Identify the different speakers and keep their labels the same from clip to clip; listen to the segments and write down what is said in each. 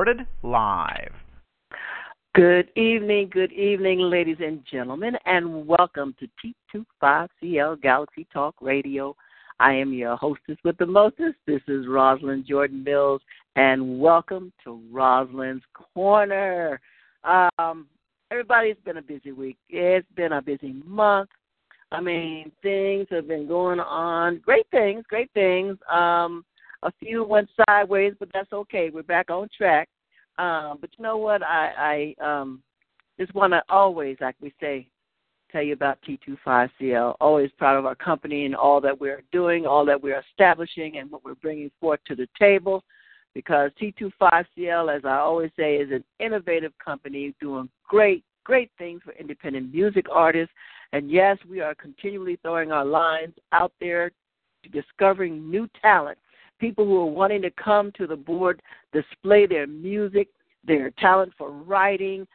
Speaker 1: Recorded live.
Speaker 2: Good evening, good evening, ladies and gentlemen, and welcome to T25CL Galaxy Talk Radio. I am your hostess with the mostest. This is Rosalind Jordan Mills, and welcome to Rosalind's Corner. Um, everybody, it's been a busy week. It's been a busy month. I mean, things have been going on. Great things, great things. Um, a few went sideways, but that's okay. We're back on track. Um, but you know what? I, I um, just want to always, like we say, tell you about T25CL. Always proud of our company and all that we're doing, all that we're establishing, and what we're bringing forth to the table. Because T25CL, as I always say, is an innovative company doing great, great things for independent music artists. And yes, we are continually throwing our lines out there, discovering new talent people who are wanting to come to the board, display their music, their talent for writing,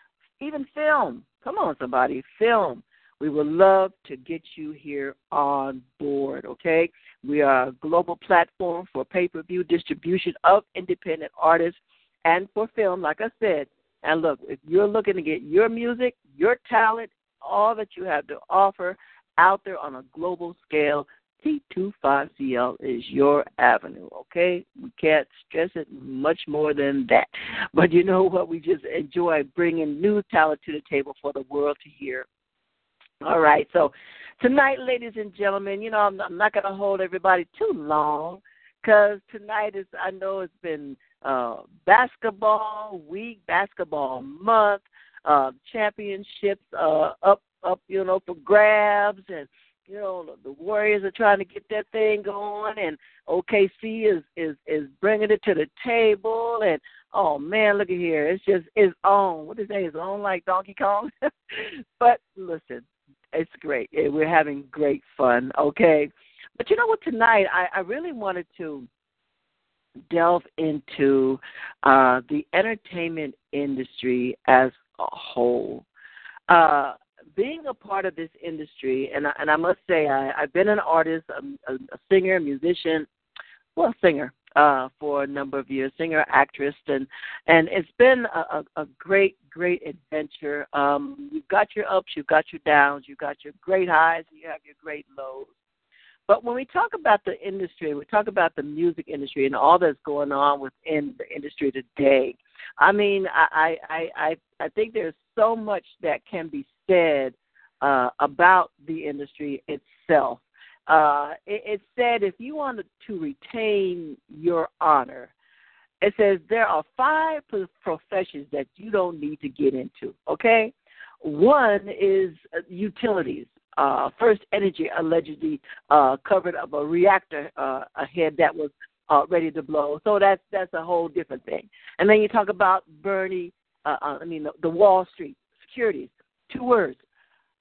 Speaker 2: even film. Come on, somebody, film. We would love to get you here on board, okay? We are a global platform for pay per view distribution of independent artists and for film, like I said. And look, if you're looking to get your music, your talent, all that you have to offer out there on a global scale, T25CL is your avenue, okay? We can't stress it much more than that. But you know what? We just enjoy bringing new talent to the table for the world to hear. All right, so tonight, ladies and gentlemen, you know, I'm, I'm not going to hold everybody too long because tonight is, I know it's been uh, basketball week, basketball month, uh, championships uh, up, up, you know, for grabs and – you know the Warriors are trying to get that thing going, and OKC is is is bringing it to the table, and oh man, look at here, it's just it's on. What is that? It's on like Donkey Kong. but listen, it's great. We're having great fun. Okay, but you know what? Tonight, I, I really wanted to delve into uh, the entertainment industry as a whole. Uh, being a part of this industry, and I, and I must say, I, I've been an artist, a, a, a singer, musician, well, singer uh, for a number of years, singer, actress, and and it's been a, a, a great, great adventure. Um, you've got your ups, you've got your downs, you've got your great highs, and you have your great lows. But when we talk about the industry, we talk about the music industry and all that's going on within the industry today. I mean, I I I I think there's so much that can be said uh, about the industry itself. Uh, it, it said if you wanted to retain your honor, it says there are five professions that you don't need to get into. Okay, one is uh, utilities. Uh, First Energy allegedly uh, covered up a reactor uh, ahead that was uh, ready to blow. So that's that's a whole different thing. And then you talk about Bernie. Uh, uh, I mean the, the Wall Street securities. Two words: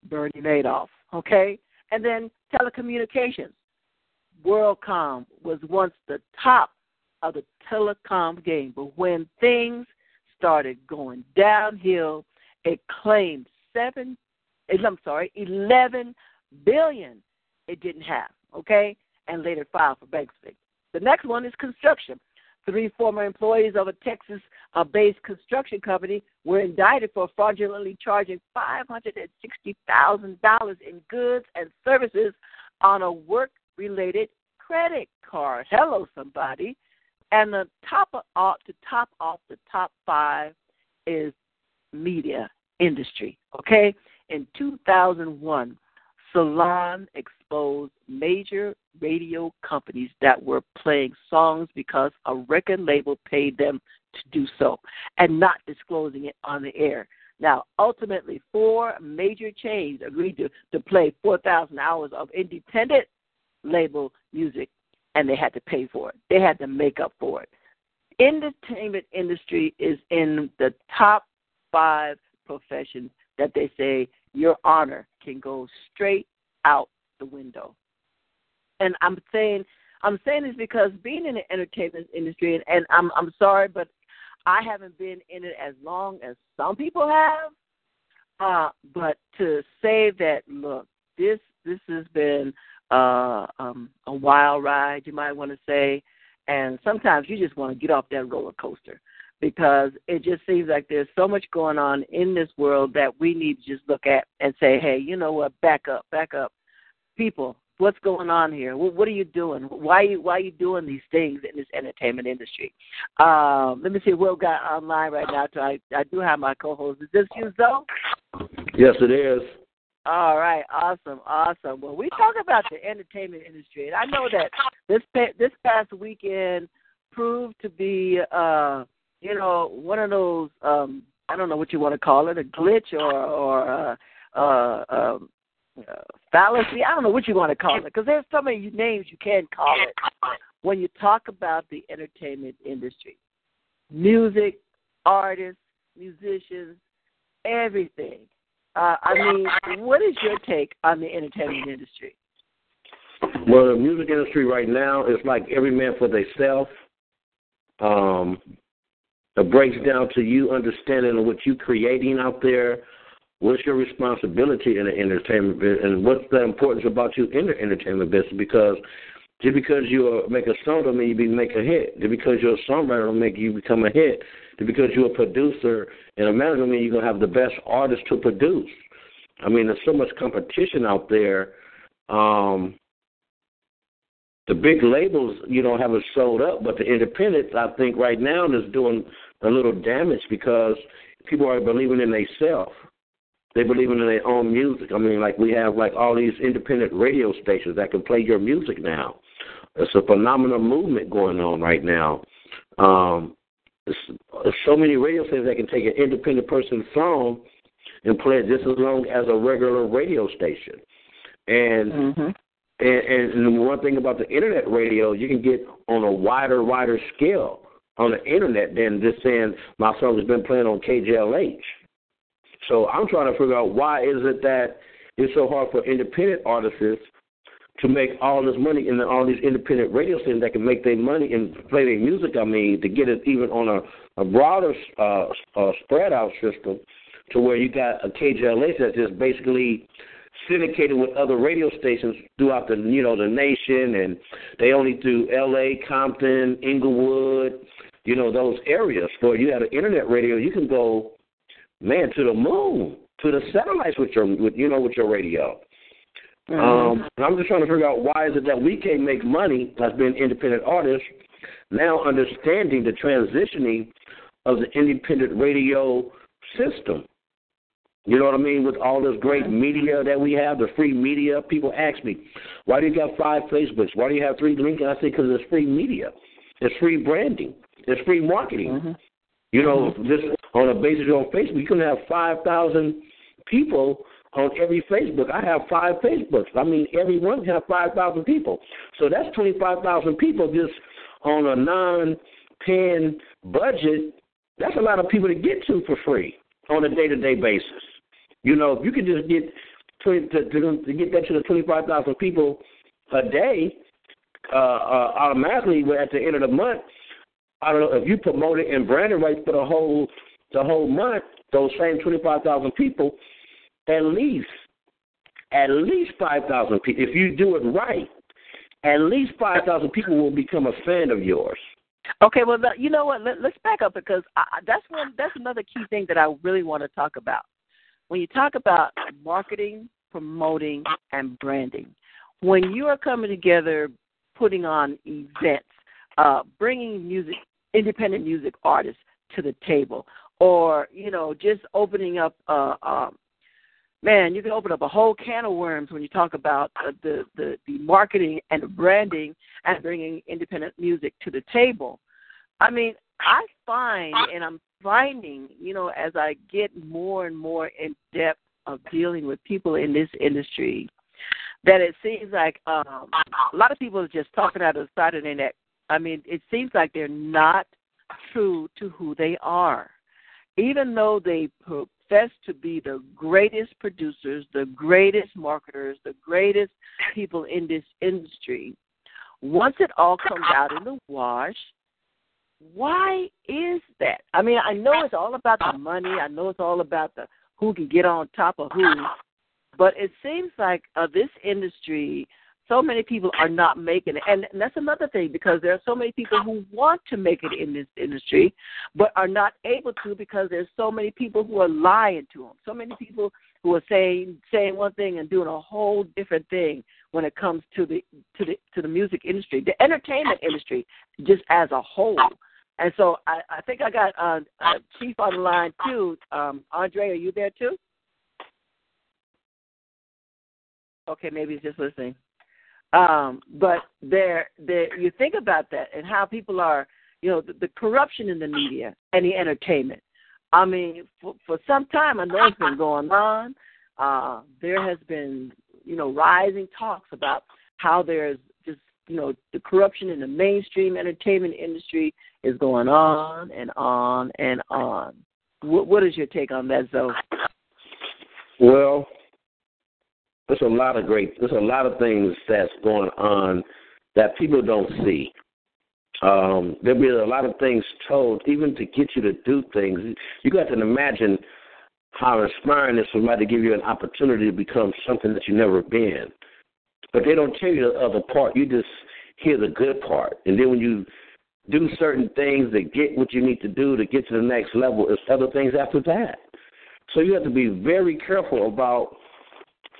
Speaker 2: Bernie Madoff. Okay, and then telecommunications. WorldCom was once the top of the telecom game, but when things started going downhill, it claimed seven. I'm sorry, eleven billion. It didn't have. Okay, and later filed for bankruptcy. The next one is construction. Three former employees of a Texas based construction company were indicted for fraudulently charging $560,000 in goods and services on a work related credit card. Hello, somebody. And the top off, uh, to top off the top five is media industry. Okay? In 2001, Salon exposed major radio companies that were playing songs because a record label paid them to do so and not disclosing it on the air. Now, ultimately, four major chains agreed to, to play 4,000 hours of independent label music and they had to pay for it. They had to make up for it. Entertainment industry is in the top five professions that they say your honor can go straight out the window. And I'm saying I'm saying this because being in the entertainment industry, and, and I'm I'm sorry, but I haven't been in it as long as some people have. Uh, but to say that, look, this this has been uh, um, a wild ride, you might want to say, and sometimes you just want to get off that roller coaster because it just seems like there's so much going on in this world that we need to just look at and say, hey, you know what? Back up, back up, people what's going on here? What, are you doing? Why are you why are you doing these things in this entertainment industry? Um, let me see what we got online right now. So I I do have my co-host. Is this you, Zoe?
Speaker 3: Yes, it is.
Speaker 2: All right, awesome, awesome. Well, we talk about the entertainment industry, and I know that this this past weekend proved to be, uh, you know, one of those. Um, I don't know what you want to call it, a glitch or or uh, uh, um, uh, fallacy. I don't know what you want to call it because there's so many names you can call it when you talk about the entertainment industry, music, artists, musicians, everything. Uh, I mean, what is your take on the entertainment industry?
Speaker 3: Well, the music industry right now is like every man for themselves. Um, it breaks down to you understanding what you're creating out there, What's your responsibility in the entertainment business, and what's the importance about you in the entertainment business? Because just because you make a song don't mean you be make a hit. Just because you're a songwriter don't make you become a hit. Just because you're a producer and a manager don't mean you're gonna have the best artist to produce. I mean, there's so much competition out there. Um, the big labels, you know, haven't sold up, but the independents, I think, right now is doing a little damage because people are believing in themselves. They believe in their own music. I mean, like we have like all these independent radio stations that can play your music now. It's a phenomenal movement going on right now. Um, so many radio stations that can take an independent person's song and play it just as long as a regular radio station. And mm-hmm. And, and one thing about the internet radio, you can get on a wider, wider scale on the internet than just saying my song has been playing on KJLH. So I'm trying to figure out why is it that it's so hard for independent artists to make all this money in the, all these independent radio stations that can make their money and play their music. I mean, to get it even on a, a broader uh, uh, spread out system, to where you got a KJLH that's just basically syndicated with other radio stations throughout the you know the nation, and they only do L.A., Compton, Inglewood, you know those areas. For you have an internet radio, you can go man, to the moon, to the satellites with your, with you know, with your radio. Mm-hmm. Um, I'm just trying to figure out why is it that we can't make money as being independent artists, now understanding the transitioning of the independent radio system. You know what I mean? With all this great media that we have, the free media, people ask me, why do you got five Facebooks? Why do you have three LinkedIn? I say, because it's free media. It's free branding. It's free marketing. Mm-hmm. You know, mm-hmm. just on a basis on Facebook, you can have 5,000 people on every Facebook. I have five Facebooks. I mean, every one have 5,000 people. So that's 25,000 people just on a non-paying budget. That's a lot of people to get to for free on a day-to-day basis. You know, if you could just get 20, to, to, to get that to the 25,000 people a day, uh, uh, automatically at the end of the month, I don't know if you promote it and brand it right for the whole the whole month. Those same twenty five thousand people, at least, at least five thousand people. If you do it right, at least five thousand people will become a fan of yours.
Speaker 2: Okay, well, you know what? Let, us back up because I, that's one. That's another key thing that I really want to talk about. When you talk about marketing, promoting, and branding, when you are coming together, putting on events, uh, bringing music independent music artists to the table, or you know, just opening up. Uh, um, man, you can open up a whole can of worms when you talk about uh, the, the the marketing and the branding and bringing independent music to the table. I mean, I find, and I'm finding, you know, as I get more and more in depth of dealing with people in this industry, that it seems like um, a lot of people are just talking out of the side of their neck. I mean, it seems like they're not true to who they are, even though they profess to be the greatest producers, the greatest marketers, the greatest people in this industry. Once it all comes out in the wash, why is that? I mean, I know it's all about the money. I know it's all about the who can get on top of who, but it seems like uh, this industry, so many people are not making it, and, and that's another thing because there are so many people who want to make it in this industry, but are not able to because there's so many people who are lying to them. So many people who are saying saying one thing and doing a whole different thing when it comes to the to the to the music industry, the entertainment industry, just as a whole. And so I, I think I got uh, uh, Chief on the line too. Um, Andre, are you there too? Okay, maybe he's just listening. Um, but there, there, you think about that and how people are, you know, the, the corruption in the media and the entertainment. I mean, for, for some time, I know it's been going on. Uh, there has been, you know, rising talks about how there's just, you know, the corruption in the mainstream entertainment industry is going on and on and on. What, what is your take on that, Zoe?
Speaker 3: Well, there's a lot of great, there's a lot of things that's going on that people don't see. Um, there'll be a lot of things told, even to get you to do things. You got to imagine how inspiring is for somebody to give you an opportunity to become something that you've never been. But they don't tell you the other part. You just hear the good part. And then when you do certain things to get what you need to do to get to the next level, it's other things after that. So you have to be very careful about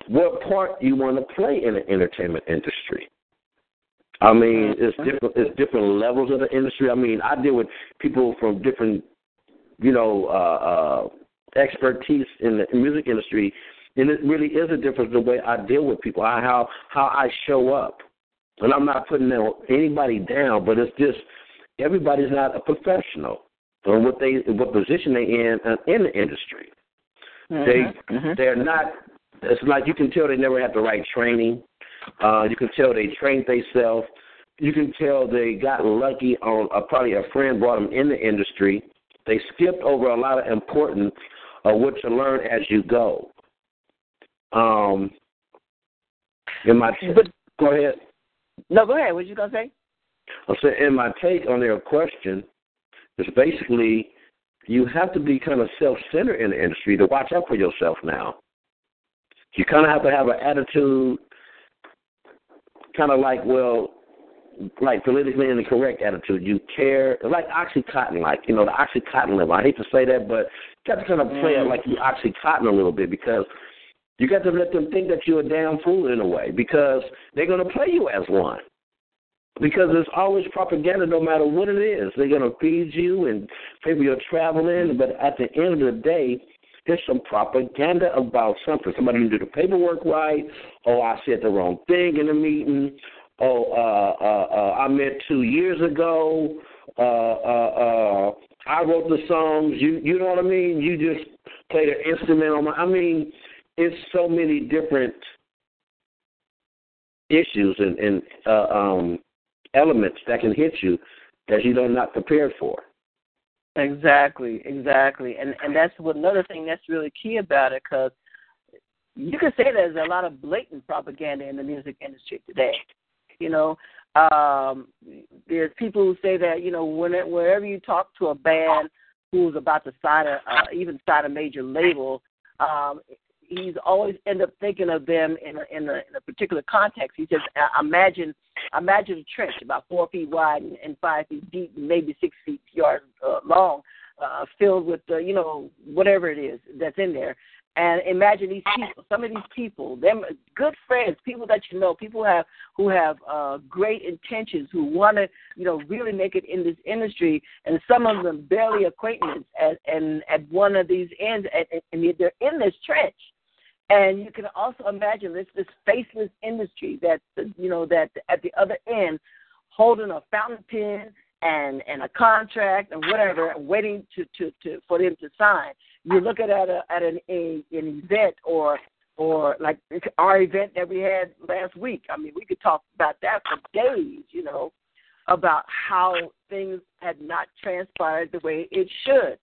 Speaker 3: what part you want to play in the entertainment industry. I mean, it's different. It's different levels of the industry. I mean, I deal with people from different, you know, uh, uh, expertise in the music industry, and it really is a difference in the way I deal with people, how how I show up. And I'm not putting anybody down, but it's just everybody's not a professional on what they what position they in uh, in the industry. Mm-hmm. They mm-hmm. they're not. It's like you can tell they never had the right training. Uh, you can tell they trained themselves. You can tell they got lucky on uh, probably a friend brought them in the industry. They skipped over a lot of important of what you learn as you go. Um, in my but, go ahead.
Speaker 2: No, go ahead. What you gonna say?
Speaker 3: I said, in my take on their question is basically you have to be kind of self-centered in the industry to watch out for yourself now. You kind of have to have an attitude kind of like, well, like politically incorrect attitude. You care, like Oxycontin, like, you know, the Oxycontin level. I hate to say that, but you got to kind of play it mm. like you Oxycontin a little bit because you got to let them think that you're a damn fool in a way because they're going to play you as one. Because there's always propaganda no matter what it is. They're going to feed you and pay for your traveling, but at the end of the day, there's some propaganda about something. Somebody didn't do the paperwork right. Oh, I said the wrong thing in the meeting. Oh, uh, uh, uh, I met two years ago. Uh, uh, uh, I wrote the songs. You, you know what I mean? You just played an instrument on my. I mean, it's so many different issues and, and uh, um, elements that can hit you that you're not prepared for.
Speaker 2: Exactly, exactly, and and that's what another thing that's really key about it because you can say there's a lot of blatant propaganda in the music industry today. You know, um, there's people who say that you know when, wherever you talk to a band who's about to sign a uh, even sign a major label, um, he's always end up thinking of them in a, in a, in a particular context. He says, imagine imagine a trench about four feet wide and, and five feet deep, maybe six feet yards uh, long, uh, filled with uh, you know whatever it is that's in there. And imagine these people, some of these people, them good friends, people that you know, people who have who have uh, great intentions, who want to, you know, really make it in this industry, and some of them barely acquaintance at and at one of these ends, and, and they're in this trench. And you can also imagine this this faceless industry that you know that at the other end, holding a fountain pen and and a contract and whatever, waiting to to, to for them to sign. You look at at a, at an a, an event or or like our event that we had last week. I mean, we could talk about that for days, you know, about how things had not transpired the way it should.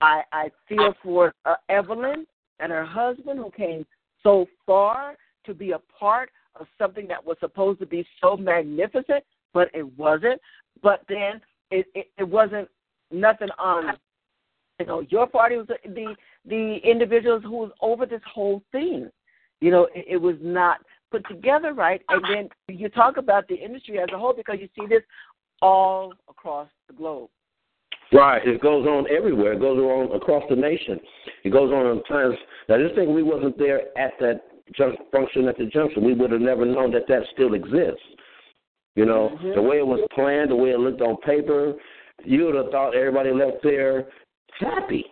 Speaker 2: I I feel for uh, Evelyn and her husband who came so far to be a part of something that was supposed to be so magnificent, but it wasn't. But then it it, it wasn't nothing on you know your party was the the individuals who was over this whole thing. You know, it, it was not put together right. And then you talk about the industry as a whole because you see this all across the globe.
Speaker 3: Right. It goes on everywhere. It goes on across the nation. It goes on in times. Now, this thing, we wasn't there at that function at the junction. We would have never known that that still exists. You know, mm-hmm. the way it was planned, the way it looked on paper, you would have thought everybody left there happy.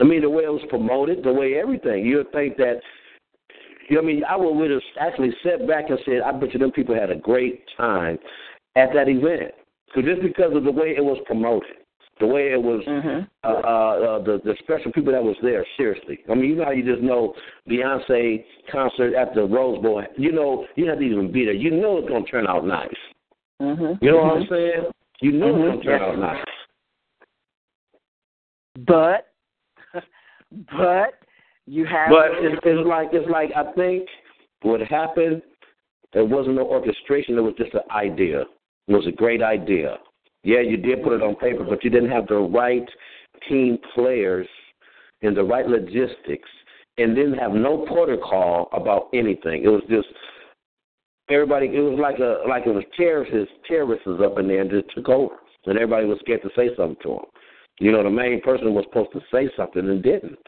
Speaker 3: I mean, the way it was promoted, the way everything. You would think that. You know, I mean, I would have actually sat back and said, "I bet you them people had a great time at that event." So just because of the way it was promoted, the way it was, mm-hmm. uh, uh, the the special people that was there. Seriously, I mean, you know how you just know Beyonce concert at the Rose Bowl. You know, you have to even be there. You know it's gonna turn out nice.
Speaker 2: Mm-hmm.
Speaker 3: You know
Speaker 2: mm-hmm.
Speaker 3: what I'm mm-hmm. saying? You know it's gonna turn out nice.
Speaker 2: But, but you have.
Speaker 3: But it's, it's like it's like I think what happened. There wasn't no orchestration. It was just an idea. It was a great idea yeah, you did put it on paper, but you didn't have the right team players and the right logistics, and didn't have no protocol about anything. It was just everybody. It was like a like it was terrorists terrorists up in there and just took over, and everybody was scared to say something to them. You know, the main person was supposed to say something and didn't.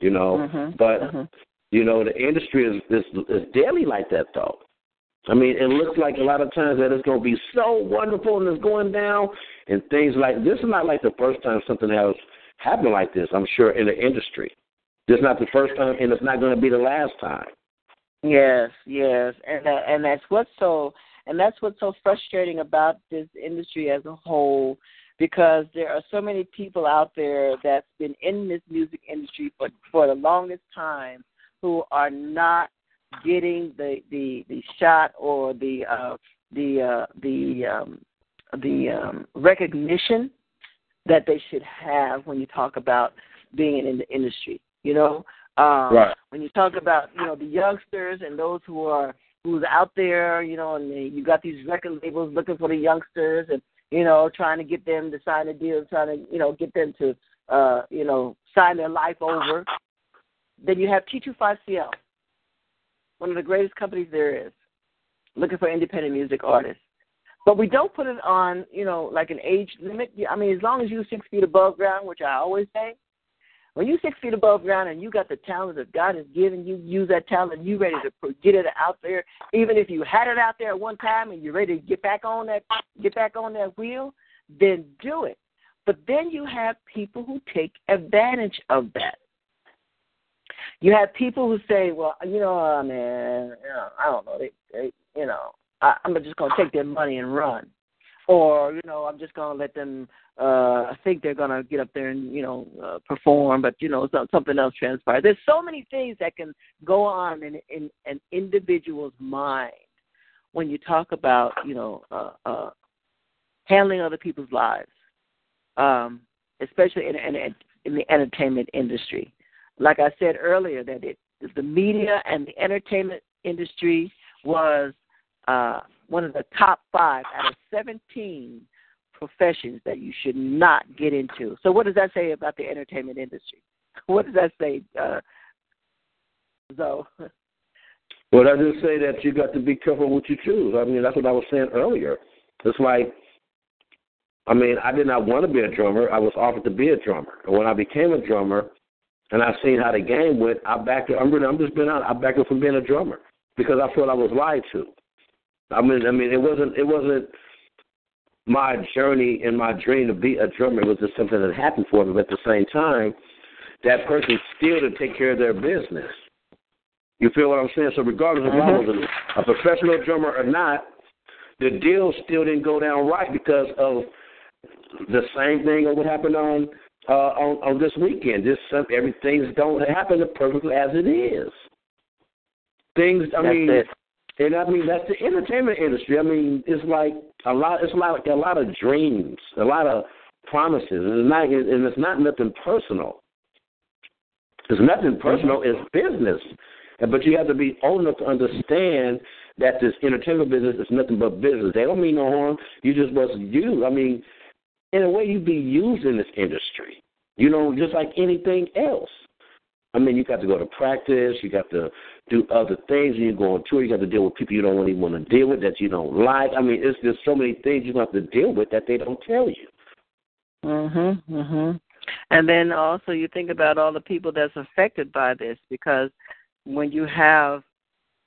Speaker 3: You know,
Speaker 2: mm-hmm.
Speaker 3: but
Speaker 2: mm-hmm.
Speaker 3: you know the industry is is is daily like that though. I mean, it looks like a lot of times that it's going to be so wonderful and it's going down and things like this is not like the first time something has happened like this. I'm sure in the industry, this is not the first time, and it's not going to be the last time.
Speaker 2: Yes, yes, and uh, and that's what's so and that's what's so frustrating about this industry as a whole, because there are so many people out there that's been in this music industry for for the longest time who are not getting the the the shot or the uh, the uh, the um, the um, recognition that they should have when you talk about being in the industry. You know, um,
Speaker 3: right.
Speaker 2: when you talk about you know the youngsters and those who are who's out there, you know, and you got these record labels looking for the youngsters and you know trying to get them to sign a deal, trying to you know get them to uh, you know sign their life over. Then you have T25CL one of the greatest companies there is, looking for independent music artists. But we don't put it on, you know, like an age limit. I mean, as long as you're six feet above ground, which I always say, when you're six feet above ground and you got the talent that God has given you, use that talent, you ready to get it out there. Even if you had it out there at one time and you're ready to get back on that, get back on that wheel, then do it. But then you have people who take advantage of that. You have people who say, "Well, you know, uh, man, you know, I don't know, they, they you know, I, I'm just gonna take their money and run." or you know i'm just going to let them uh think they're going to get up there and you know uh, perform but you know something else transpires. There's so many things that can go on in in an individual's mind when you talk about you know uh uh handling other people's lives um especially in in, in the entertainment industry like I said earlier, that it the media and the entertainment industry was uh, one of the top five out of 17 professions that you should not get into. So, what does that say about the entertainment industry? What does that say, uh, Zoe?
Speaker 3: Well, I just say that you got to be careful what you choose. I mean, that's what I was saying earlier. It's like, I mean, I did not want to be a drummer. I was offered to be a drummer. And when I became a drummer, and I've seen how the game went, I backed it. I'm really, I'm just being honest. I backed it from being a drummer because I felt I was lied to. I mean, I mean, it wasn't, it wasn't my journey and my dream to be a drummer. It was just something that happened for me. But at the same time, that person still to take care of their business. You feel what I'm saying? So regardless if I mm-hmm. was a, a professional drummer or not, the deal still didn't go down right because of the same thing that would happen on uh, on, on this weekend. Just some, everything's don't happen perfectly as it is. Things. I
Speaker 2: That's
Speaker 3: mean,
Speaker 2: it.
Speaker 3: and I mean that's the entertainment industry. I mean, it's like a lot. It's like a lot of dreams, a lot of promises, and it's not. And it's not nothing personal. It's nothing personal. It's business. And- But you have to be old enough to understand that this entertainment business is nothing but business. They don't mean no harm. You just must use. I mean, in a way, you be used in this industry. You know, just like anything else. I mean, you got to go to practice. You got to do other things. And you go on tour. You got to deal with people you don't really want to deal with that you don't like. I mean, it's just so many things you have to deal with that they don't tell you.
Speaker 2: Mhm, mhm. And then also you think about all the people that's affected by this because when you have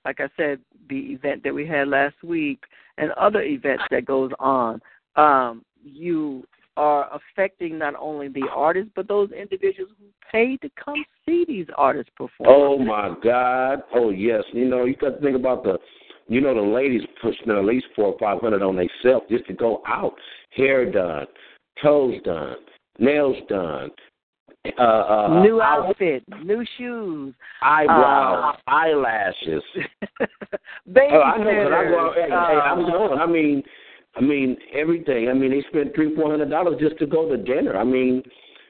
Speaker 2: like I said the event that we had last week and other events that goes on um you are affecting not only the artists but those individuals who paid to come see these artists perform.
Speaker 3: Oh my God! Oh yes, you know you got to think about the, you know the ladies pushing at least four or five hundred on themselves just to go out, hair done, toes done, nails done, uh, uh,
Speaker 2: new
Speaker 3: eye-
Speaker 2: outfit, new shoes,
Speaker 3: eyebrows, eyelashes.
Speaker 2: baby
Speaker 3: Oh, I know because I go out. Hey, hey, I'm
Speaker 2: uh,
Speaker 3: going. I mean, I mean everything. I mean they spent three, four hundred dollars just to go to dinner. I mean,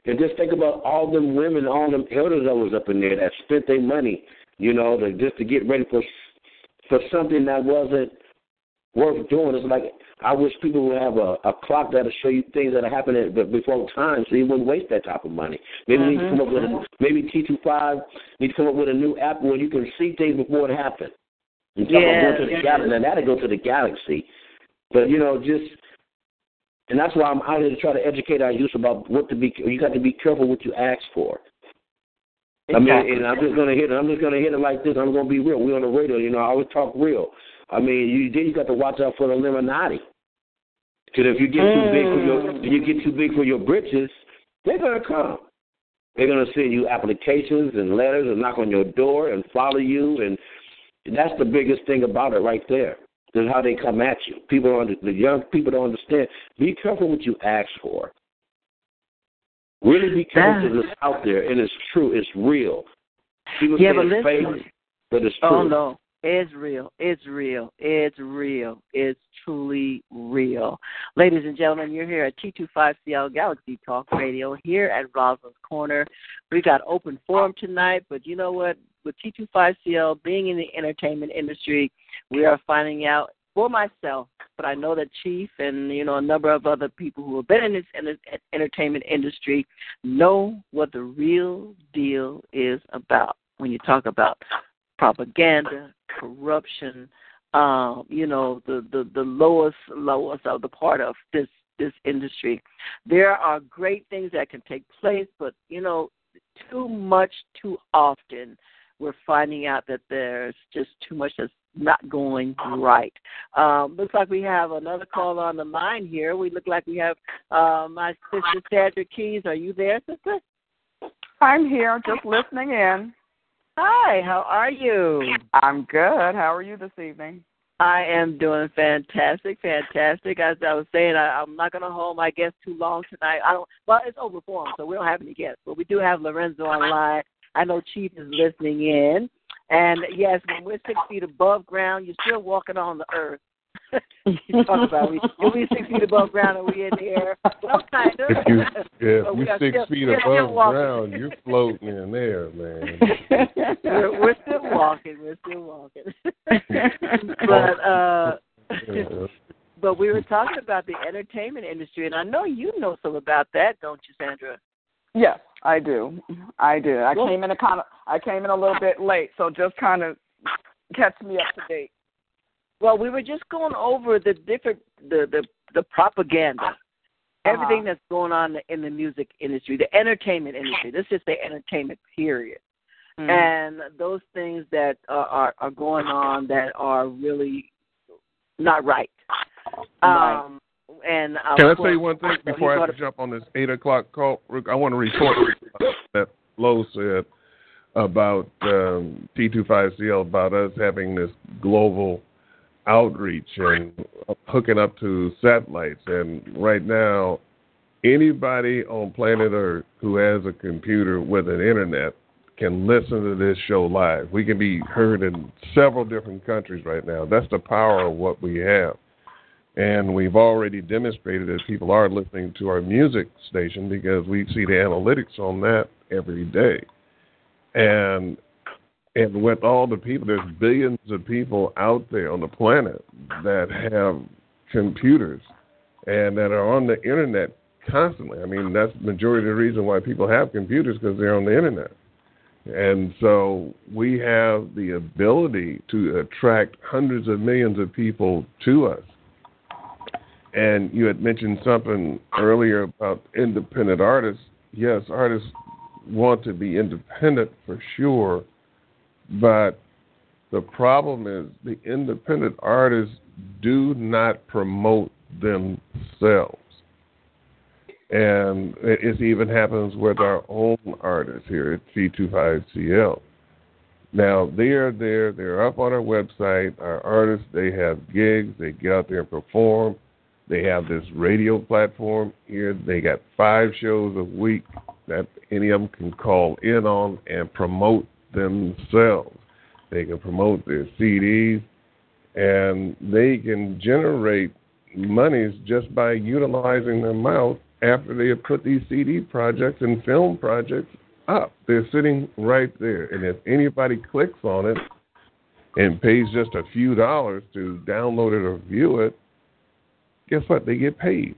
Speaker 3: and just think about all them women, all them elders that was up in there that spent their money, you know, to just to get ready for for something that wasn't worth doing. It's like I wish people would have a, a clock that'll show you things that are happening before time, so you wouldn't waste that type of money. Maybe we need to come up with a, mm-hmm. maybe T two five need to come up with a new app where you can see things before it happens. Talk
Speaker 2: Yeah,
Speaker 3: about going to the galaxy, and that'll go to the galaxy. But you know, just and that's why I'm out here to try to educate our youth about what to be. You got to be careful what you ask for. I mean, and I'm just gonna hit it. I'm just gonna hit it like this. I'm gonna be real. We're on the radio, you know. I always talk real. I mean, you then you got to watch out for the Illuminati. Because if you get too big for your, mm. you get too big for your britches, they're gonna come. They're gonna send you applications and letters and knock on your door and follow you, and that's the biggest thing about it right there. Is how they come at you. People don't, the young people don't understand. Be careful what you ask for. Really be careful because it's out there and it's true. It's real. People
Speaker 2: Yeah,
Speaker 3: say
Speaker 2: but
Speaker 3: it's
Speaker 2: listen.
Speaker 3: fake, but it's oh, true.
Speaker 2: Oh no, it's real. It's real. It's real. It's truly real. Ladies and gentlemen, you're here at T25CL Galaxy Talk Radio here at Rosalind's Corner. We've got open forum tonight, but you know what? With T25CL being in the entertainment industry, we are finding out for myself, but I know that Chief and you know a number of other people who have been in this entertainment industry know what the real deal is about. When you talk about propaganda, corruption, um, you know, the, the, the lowest lowest of the part of this this industry. There are great things that can take place, but you know, too much too often we're finding out that there's just too much that's not going right. Um, looks like we have another call on the line here. We look like we have uh, my sister Sandra Keys. Are you there, sister?
Speaker 4: I'm here, just listening in.
Speaker 2: Hi, how are you?
Speaker 4: I'm good. How are you this evening?
Speaker 2: I am doing fantastic, fantastic. As I was saying, I, I'm not going to hold my guests too long tonight. I don't. Well, it's over for 'em, so we don't have any guests, but we do have Lorenzo online. I know Chief is listening in, and yes, when we're six feet above ground, you're still walking on the earth. you talk about we, if we six feet above ground and we in the air. Well, kind of.
Speaker 5: If you yeah,
Speaker 2: But
Speaker 5: if
Speaker 2: we
Speaker 5: you're six
Speaker 2: still-
Speaker 5: feet above ground, you're floating in there, man.
Speaker 2: we're, we're still walking. We're still walking. but uh
Speaker 5: Yeah.
Speaker 2: but we were talking about the entertainment industry, and I know you know some about that, don't you, Sandra?
Speaker 4: Yes, I do. I do. I came in a kind of I came in a little bit late, so just kind of catch me up to date.
Speaker 2: Well, we were just going over the different the the, the propaganda, everything
Speaker 4: Uh-huh.
Speaker 2: that's going on in the music industry, the entertainment industry. Let's just say entertainment, period.
Speaker 4: Mm-hmm.
Speaker 2: And those things that are, are are going on that are really not right.
Speaker 4: Right.
Speaker 2: And of
Speaker 5: Can I say one thing before I have to jump on this eight o'clock call? I want to report that Lowe said about um, T25CL about us having this global outreach and hooking up to satellites. And right now, anybody on planet Earth who has a computer with an internet can listen to this show live. We can be heard in several different countries right now. That's the power of what we have. And we've already demonstrated that people are listening to our music station because we see the analytics on that every day. And and with all the people, there's billions of people out there on the planet that have computers and that are on the internet constantly. I mean, that's the majority of the reason why people have computers because they're on the internet. And so we have the ability to attract hundreds of millions of people to us. And you had mentioned something earlier about independent artists. Yes, artists want to be independent for sure, but the problem is the independent artists do not promote themselves. And it even happens with our own artists here at T25CL. Now they're there, they're up on our website. Our artists, they have gigs, they get out there and perform. They have this radio platform here. They got five shows a week that any of them can call in on and promote themselves. They can promote their CDs, and they can generate monies just by utilizing their mouth after they have put these CD projects and film projects up. They're sitting right there. And if anybody clicks on it and pays just a few dollars to download it or view it, guess what? They get paid.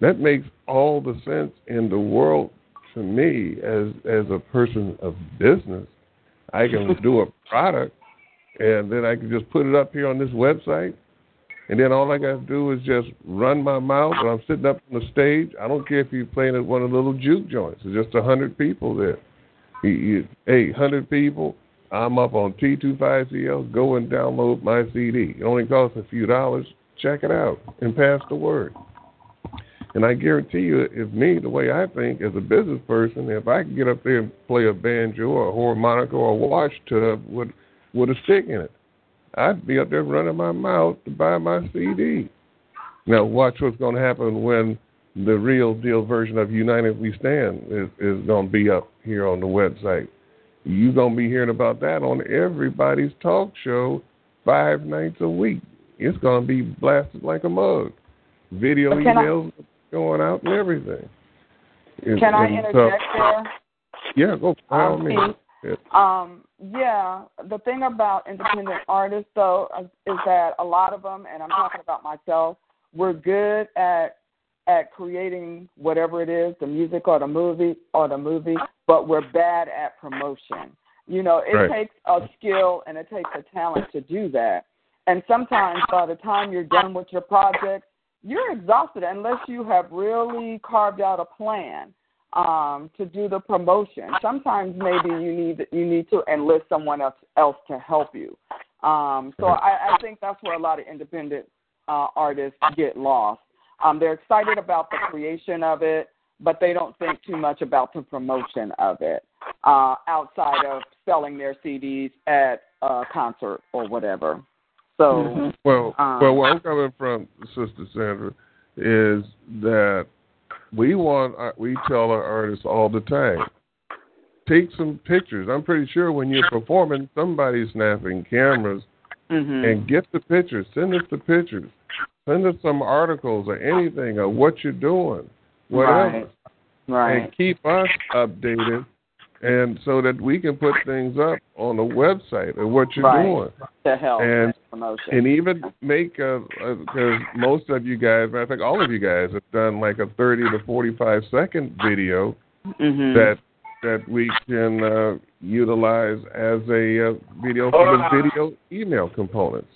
Speaker 5: That makes all the sense in the world to me as as a person of business. I can do a product and then I can just put it up here on this website and then all I got to do is just run my mouth, and I'm sitting up on the stage. I don't care if you're playing at one of the little juke joints. There's just a hundred people there. You, you, hey, hundred people. I'm up on T25CL. Go and download my CD. It only costs a few dollars. Check it out and pass the word. And I guarantee you, if me, the way I think as a business person, if I could get up there and play a banjo or a harmonica or a wash tub with with a stick in it, I'd be up there running my mouth to buy my CD. Now, watch what's going to happen when the real deal version of United We Stand is, is going to be up here on the website. You're going to be hearing about that on everybody's talk show five nights a week. It's going to be blasted like a mug. Video emails I, going out and everything.
Speaker 6: Can I interject so, there?
Speaker 5: Yeah, go by all means.
Speaker 6: Um, yeah, the thing about independent artists though is that a lot of them, and I'm talking about myself, we're good at at creating whatever it is, the music or the movie or the movie, but we're bad at promotion. You know, it
Speaker 5: right.
Speaker 6: takes a skill and it takes a talent to do that. And sometimes by the time you're done with your project, you're exhausted unless you have really carved out a plan um, to do the promotion. Sometimes maybe you need you need to enlist someone else else to help you. Um, so I, I think that's where a lot of independent uh, artists get lost. Um, they're excited about the creation of it, but they don't think too much about the promotion of it uh, outside of selling their CDs at a concert or whatever. So,
Speaker 5: mm-hmm. well,
Speaker 6: um,
Speaker 5: well, where I'm coming from, Sister Sandra, is that we want uh, we tell our artists all the time take some pictures i'm pretty sure when you're performing somebody's snapping cameras
Speaker 6: mm-hmm.
Speaker 5: and get the pictures send us the pictures send us some articles or anything of what you're doing whatever
Speaker 6: right, right.
Speaker 5: and keep us updated and so that we can put things up on the website of what you're
Speaker 6: right.
Speaker 5: doing
Speaker 6: to help
Speaker 5: and
Speaker 6: promotion.
Speaker 5: and even make a because most of you guys, I think all of you guys have done like a thirty to forty-five second video
Speaker 6: mm-hmm.
Speaker 5: that that we can uh, utilize as a uh, video for the video email components,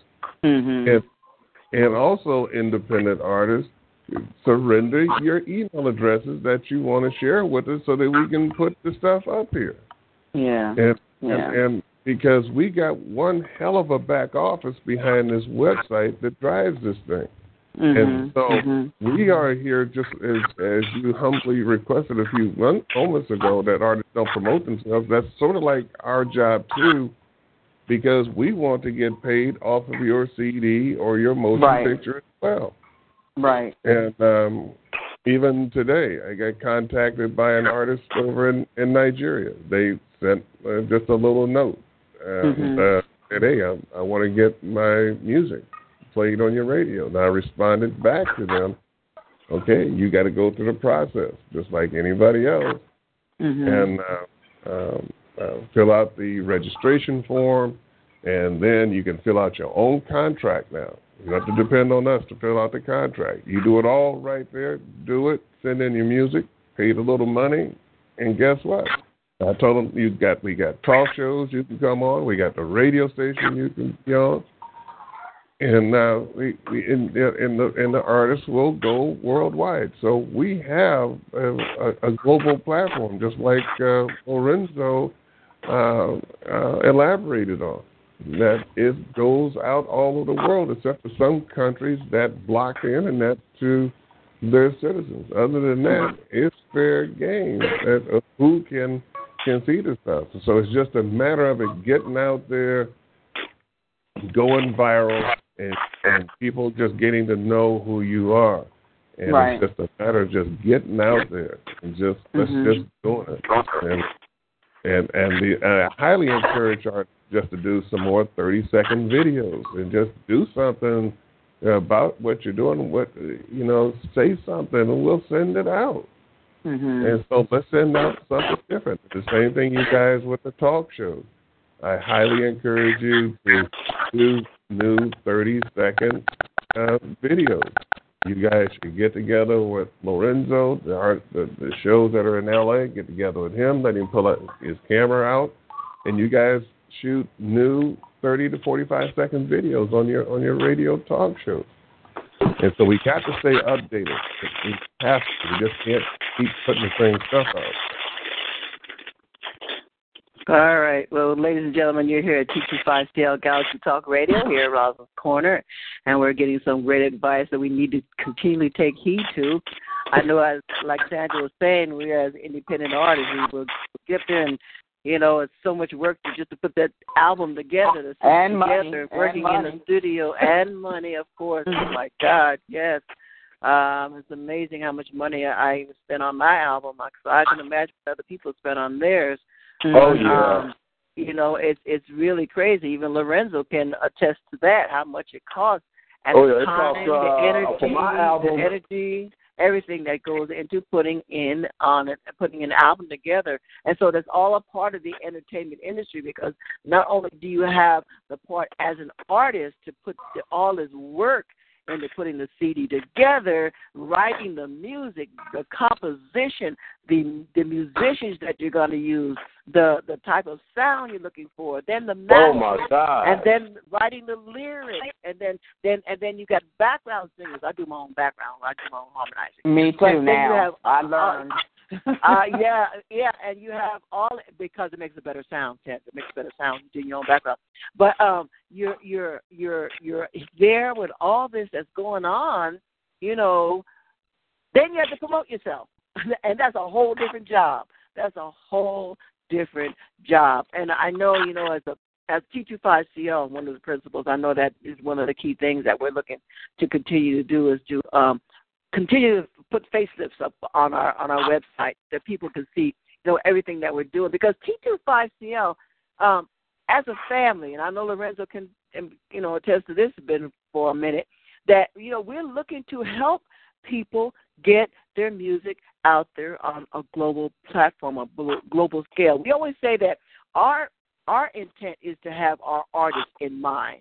Speaker 6: mm-hmm.
Speaker 5: and and also independent artists surrender your email addresses that you want to share with us so that we can put the stuff up here.
Speaker 6: Yeah.
Speaker 5: And
Speaker 6: yeah.
Speaker 5: and, and because we got one hell of a back office behind this website that drives this thing.
Speaker 6: Mm-hmm,
Speaker 5: and so
Speaker 6: mm-hmm.
Speaker 5: we are here just as as you humbly requested a few moments ago that artists don't promote themselves. That's sort of like our job too, because we want to get paid off of your CD or your motion
Speaker 6: right.
Speaker 5: picture as well.
Speaker 6: Right.
Speaker 5: And um, even today, I got contacted by an artist over in, in Nigeria. They sent uh, just a little note and
Speaker 2: Mhm.
Speaker 5: uh, said, "Hey, I, I want to get my music played on your radio." And I responded back to them, "Okay, you got to go through the process, just like anybody else,
Speaker 2: Mhm.
Speaker 5: and uh, um, uh, fill out the registration form, and then you can fill out your own contract now." You have to depend on us to fill out the contract. You do it all right there. Do it. Send in your music. Pay the little money, and guess what? I told them you got we got talk shows you can come on. We got the radio station you can be on, and uh, we, we in, in the and the artists will go worldwide. So we have a, a, a global platform, just like uh, Lorenzo uh, uh, elaborated on that it goes out all over the world, except for some countries that block the internet to their citizens. Other than that, it's fair game that, who can can see this stuff. So it's just a matter of it getting out there, going viral, and, and people just getting to know who you are. And
Speaker 4: Right.
Speaker 5: it's just a matter of just getting out there and just let's
Speaker 2: Mhm.
Speaker 5: just doing it. And and and the and I highly encourage artists just to do some more thirty second videos and just do something about what you're doing. What you know, say something and we'll send it out.
Speaker 2: Mhm.
Speaker 5: And so let's send out something different. The same thing you guys with the talk shows. I highly encourage you to do new 30 second uh, videos. You guys should get together with Lorenzo, the, art, the the shows that are in LA. Get together with him, let him pull out his camera out, and you guys shoot new 30 to 45 second videos on your on your radio talk shows. And so we got to stay updated. We have to. We just can't keep putting the same stuff out.
Speaker 2: All right. Well, ladies and gentlemen, you're here at T25CL Galaxy Talk Radio here at Rosalind's Corner, and we're getting some great advice that we need to continually take heed to. I know, as like Sandra was saying, we as independent artists, we will get there and, you know, it's so much work to just to put that album together, to
Speaker 4: And money,
Speaker 2: together,
Speaker 4: and
Speaker 2: working in the studio, and money, of course. oh my God, yes. Um, it's amazing how much money I even spent on my album. So I can imagine what other people spent on theirs.
Speaker 3: Oh, yeah.
Speaker 2: Um, you know, it's it's really crazy. Even Lorenzo can attest to that. How much it costs and
Speaker 3: Oh,
Speaker 2: the
Speaker 3: yeah, it
Speaker 2: time,
Speaker 3: costs,
Speaker 2: the
Speaker 3: uh,
Speaker 2: energy,
Speaker 3: for my album-
Speaker 2: the energy, everything that goes into putting in on it, putting an album together. And so that's all a part of the entertainment industry because not only do you have the part as an artist to put all his work into putting the CD together, writing the music, the composition, the the musicians that you're going to use, the the type of sound you're looking for, then the
Speaker 3: Oh my God!
Speaker 2: and then writing the lyrics, and then then and then you got background singers. I do my own background. I do my own harmonizing.
Speaker 4: Me too
Speaker 2: then you
Speaker 4: now.
Speaker 2: have-
Speaker 4: I learned.
Speaker 2: uh, yeah, yeah, and you have all because it makes a better sound. Ted. It makes a better sound doing your own background. But um, you're you're you're you're there with all this that's going on. You know, then you have to promote yourself, and that's a whole different job. That's a whole different job. And I know, you know, as a as T25CL, one of the principles, I know that is one of the key things that we're looking to continue to do is to um, continue to put facelifts up on our on our website that people can see, you know, everything that we're doing. Because T25CL, um, as a family, and I know Lorenzo can, you know, attest to this bit for a minute, that you know we're looking to help people get their music out there on a global platform, a global scale. We always say that our our intent is to have our artists in mind.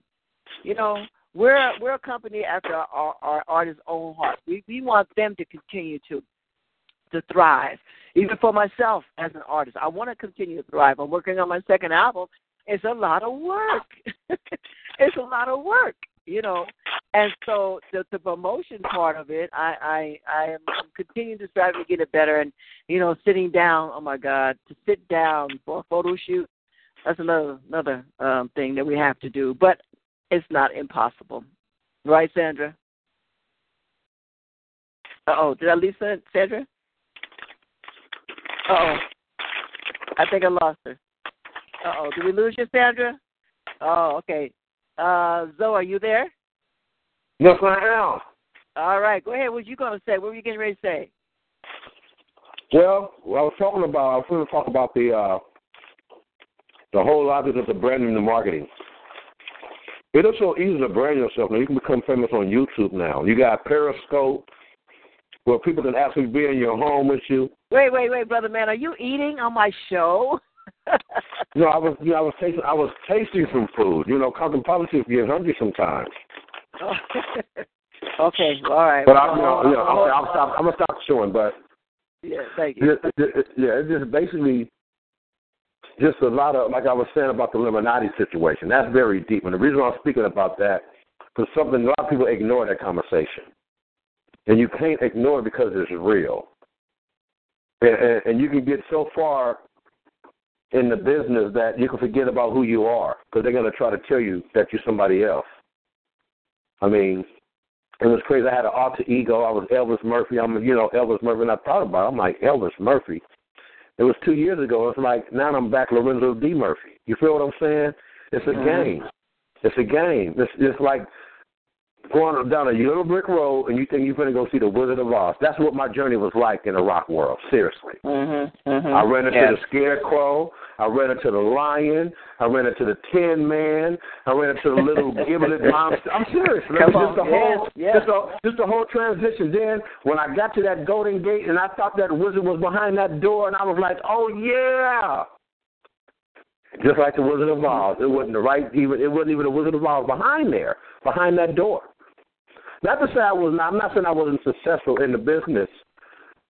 Speaker 2: You know, we're we're a company after our, our artists' own heart. We we want them to continue to to thrive. Even for myself as an artist, I want to continue to thrive. I'm working on my second album. It's a lot of work. it's a lot of work, you know. And so the the promotion part of it, I I I am continuing to strive to get it better. And you know, sitting down, oh my God, to sit down for a photo shoot, that's another another um, thing that we have to do. But it's not impossible, right, Sandra? Uh oh, did I lose Sa- Sandra? Uh oh, I think I lost her. Uh oh, did we lose you, Sandra? Oh, okay. Uh, Zoe, are you there?
Speaker 3: Yes, I am.
Speaker 2: All right, go ahead. What you gonna say? What were you getting ready to say?
Speaker 3: Well, I was talking about. I was going to talk about the uh, the whole logic of the branding and the marketing. It is so easy to brand yourself now. You can become famous on YouTube now. You got Periscope, where people can actually be in your home with you.
Speaker 2: Wait, wait, wait, brother man, are you eating on my show?
Speaker 3: no, I was, you know, I was tasting, I was tasting some food. You know, Compton politics get hungry sometimes.
Speaker 2: okay, all right.
Speaker 3: But I, you know, you know, I'll, I'll stop. I'm gonna stop showing, but
Speaker 2: yeah, thank you.
Speaker 3: Yeah, it's just basically just a lot of, like I was saying about the Illuminati situation. That's very deep. And the reason I'm speaking about that, because something a lot of people ignore that conversation, and you can't ignore it because it's real. And, and, and you can get so far in the business that you can forget about who you are because they're going to try to tell you that you're somebody else. I mean, it was crazy. I had an alter ego. I was Elvis Murphy. I'm, you know, Elvis Murphy. And I thought about it. I'm like, Elvis Murphy. It was two years ago. It's like, now I'm back Lorenzo D. Murphy. You feel what I'm saying? It's a mm-hmm. game. It's a game. It's, it's like going down a little brick road and you think you're going to go see the Wizard of Oz. That's what my journey was like in the rock world. Seriously.
Speaker 2: Mm-hmm, mm-hmm.
Speaker 3: I ran into
Speaker 2: yes.
Speaker 3: the Scarecrow. I ran into the Lion. I ran into the Tin Man. I ran into the little giblet monster. I'm serious.
Speaker 2: Come
Speaker 3: just
Speaker 2: on.
Speaker 3: the whole,
Speaker 2: yes, yes.
Speaker 3: just the, just the whole transition. Then when I got to that Golden Gate and I thought that wizard was behind that door, and I was like, oh yeah. Just like the Wizard of Oz, it wasn't the right even. It wasn't even the Wizard of Oz behind there, behind that door. Not to say I was not, I'm not saying I wasn't successful in the business,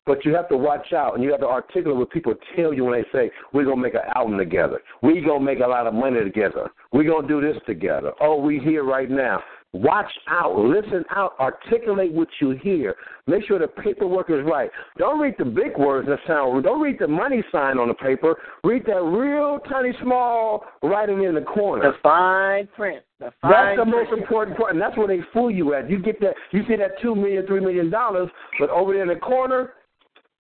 Speaker 3: but you have to watch out and you have to articulate what people tell you when they say, we're to make an album together. We're to make a lot of money together. We're to do this together. Oh, we here right now. Watch out, listen out, articulate what you hear. Make sure the paperwork is right. Don't read the big words that sound. Don't read the money sign on the paper. Read that real tiny small writing in the corner.
Speaker 2: The fine print. The
Speaker 3: that's the most important part, and that's where they fool you at. You get that. You see that two million, three million dollars, but over there in the corner,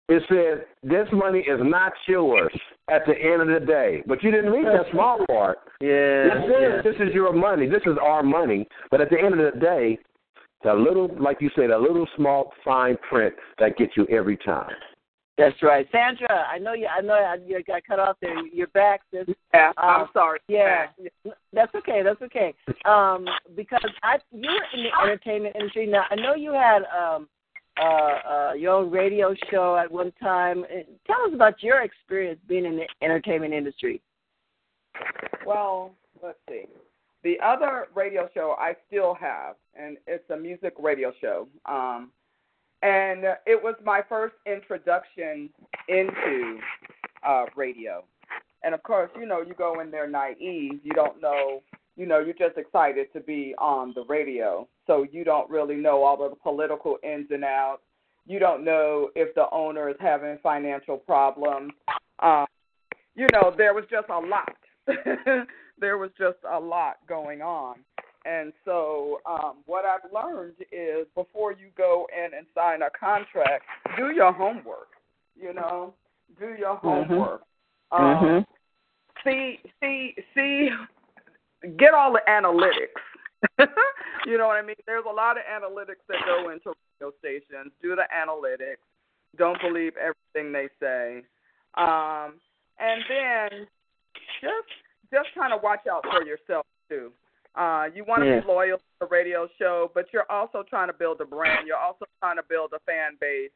Speaker 3: it says this money is not yours at the end of the day. But you didn't read that small part.
Speaker 2: Yeah.
Speaker 3: It says this is your money. This is our money. But at the end of the day, that little, like you say, that little small fine print that gets you every time.
Speaker 2: That's right, Sandra. I know you. I know you got cut off there. You're back. Sis.
Speaker 4: Yeah, I'm sorry.
Speaker 2: Yeah, that's okay. That's okay. Um, because I you're in the entertainment industry now. I know you had um uh, uh, your own radio show at one time. Tell us about your experience being in the entertainment industry.
Speaker 4: Well, let's see. The other radio show I still have, and it's a music radio show. Um, and it was my first introduction into uh, radio. And of course, you know, you go in there naive. You don't know, you know, you're just excited to be on the radio. So you don't really know all the political ins and outs. You don't know if the owner is having financial problems. Um, you know, there was just a lot. there was just a lot going on. And so, um, what I've learned is before you go in and sign a contract, do your homework. You know, do your
Speaker 2: Mm-hmm.
Speaker 4: homework.
Speaker 2: Mm-hmm.
Speaker 4: Um, see, see, see, get all the analytics. you know what I mean? There's a lot of analytics that go into radio stations. Do the analytics. Don't believe everything they say. Um, and then just just kind of watch out for yourself too. Uh, you want to
Speaker 2: Yeah.
Speaker 4: be loyal to the radio show, but you're also trying to build a brand. You're also trying to build a fan base,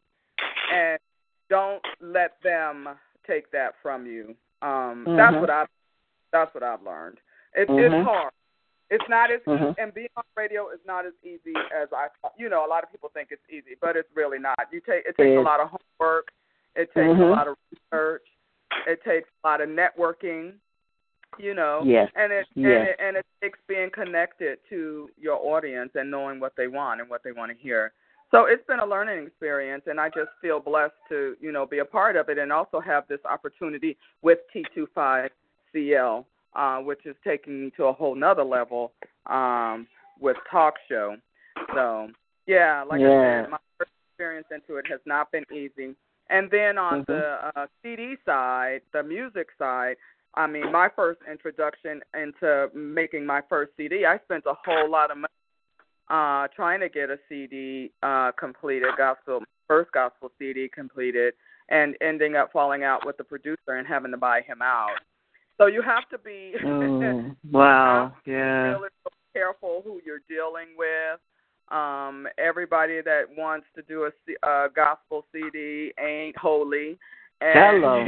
Speaker 4: and don't let them take that from you. Um, That's
Speaker 2: Mhm.
Speaker 4: what I. That's what I've learned. It's
Speaker 2: Mhm.
Speaker 4: it's hard. It's not as
Speaker 2: Mhm.
Speaker 4: and being on radio is not as easy as I. thought. You know, a lot of people think it's easy, but it's really not. You take it takes
Speaker 2: It
Speaker 4: a lot of homework. It takes a
Speaker 2: Mhm.
Speaker 4: lot of research. It takes a lot of networking. You know,
Speaker 2: Yes.
Speaker 4: and it
Speaker 2: Yes.
Speaker 4: and it and it takes being connected to your audience and knowing what they want and what they want to hear. So it's been a learning experience, and I just feel blessed to you know be a part of it, and also have this opportunity with T25CL, uh, which is taking me to a whole nother level um, with talk show. So yeah, like I said, my first experience into it has not been easy. And then on
Speaker 2: Mhm.
Speaker 4: the uh, CD side, the music side, I mean, my first introduction into making my first CD, I spent a whole lot of money uh, trying to get a CD uh, completed, gospel first gospel CD completed, and ending up falling out with the producer and having to buy him out. So you have to be
Speaker 2: mm, wow,
Speaker 4: yeah, really careful who you're dealing with. Um, everybody that wants to do a, a gospel CD ain't holy. And
Speaker 2: Hello.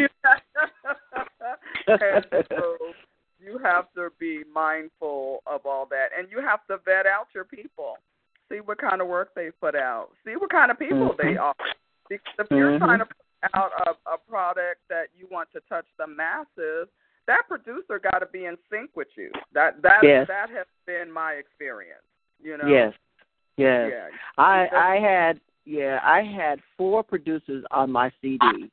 Speaker 4: and so you have to be mindful of all that, and you have to vet out your people. See what kind of work they put out. See what kind of people
Speaker 2: mm-hmm.
Speaker 4: they are. Because if you're
Speaker 2: mm-hmm.
Speaker 4: trying to put out a, a product that you want to touch the masses, that producer got to be in sync with you. That that
Speaker 2: yes.
Speaker 4: that has been my experience. You know.
Speaker 2: Yes. Yes.
Speaker 4: Yeah.
Speaker 2: I I had yeah I had four producers on my CD.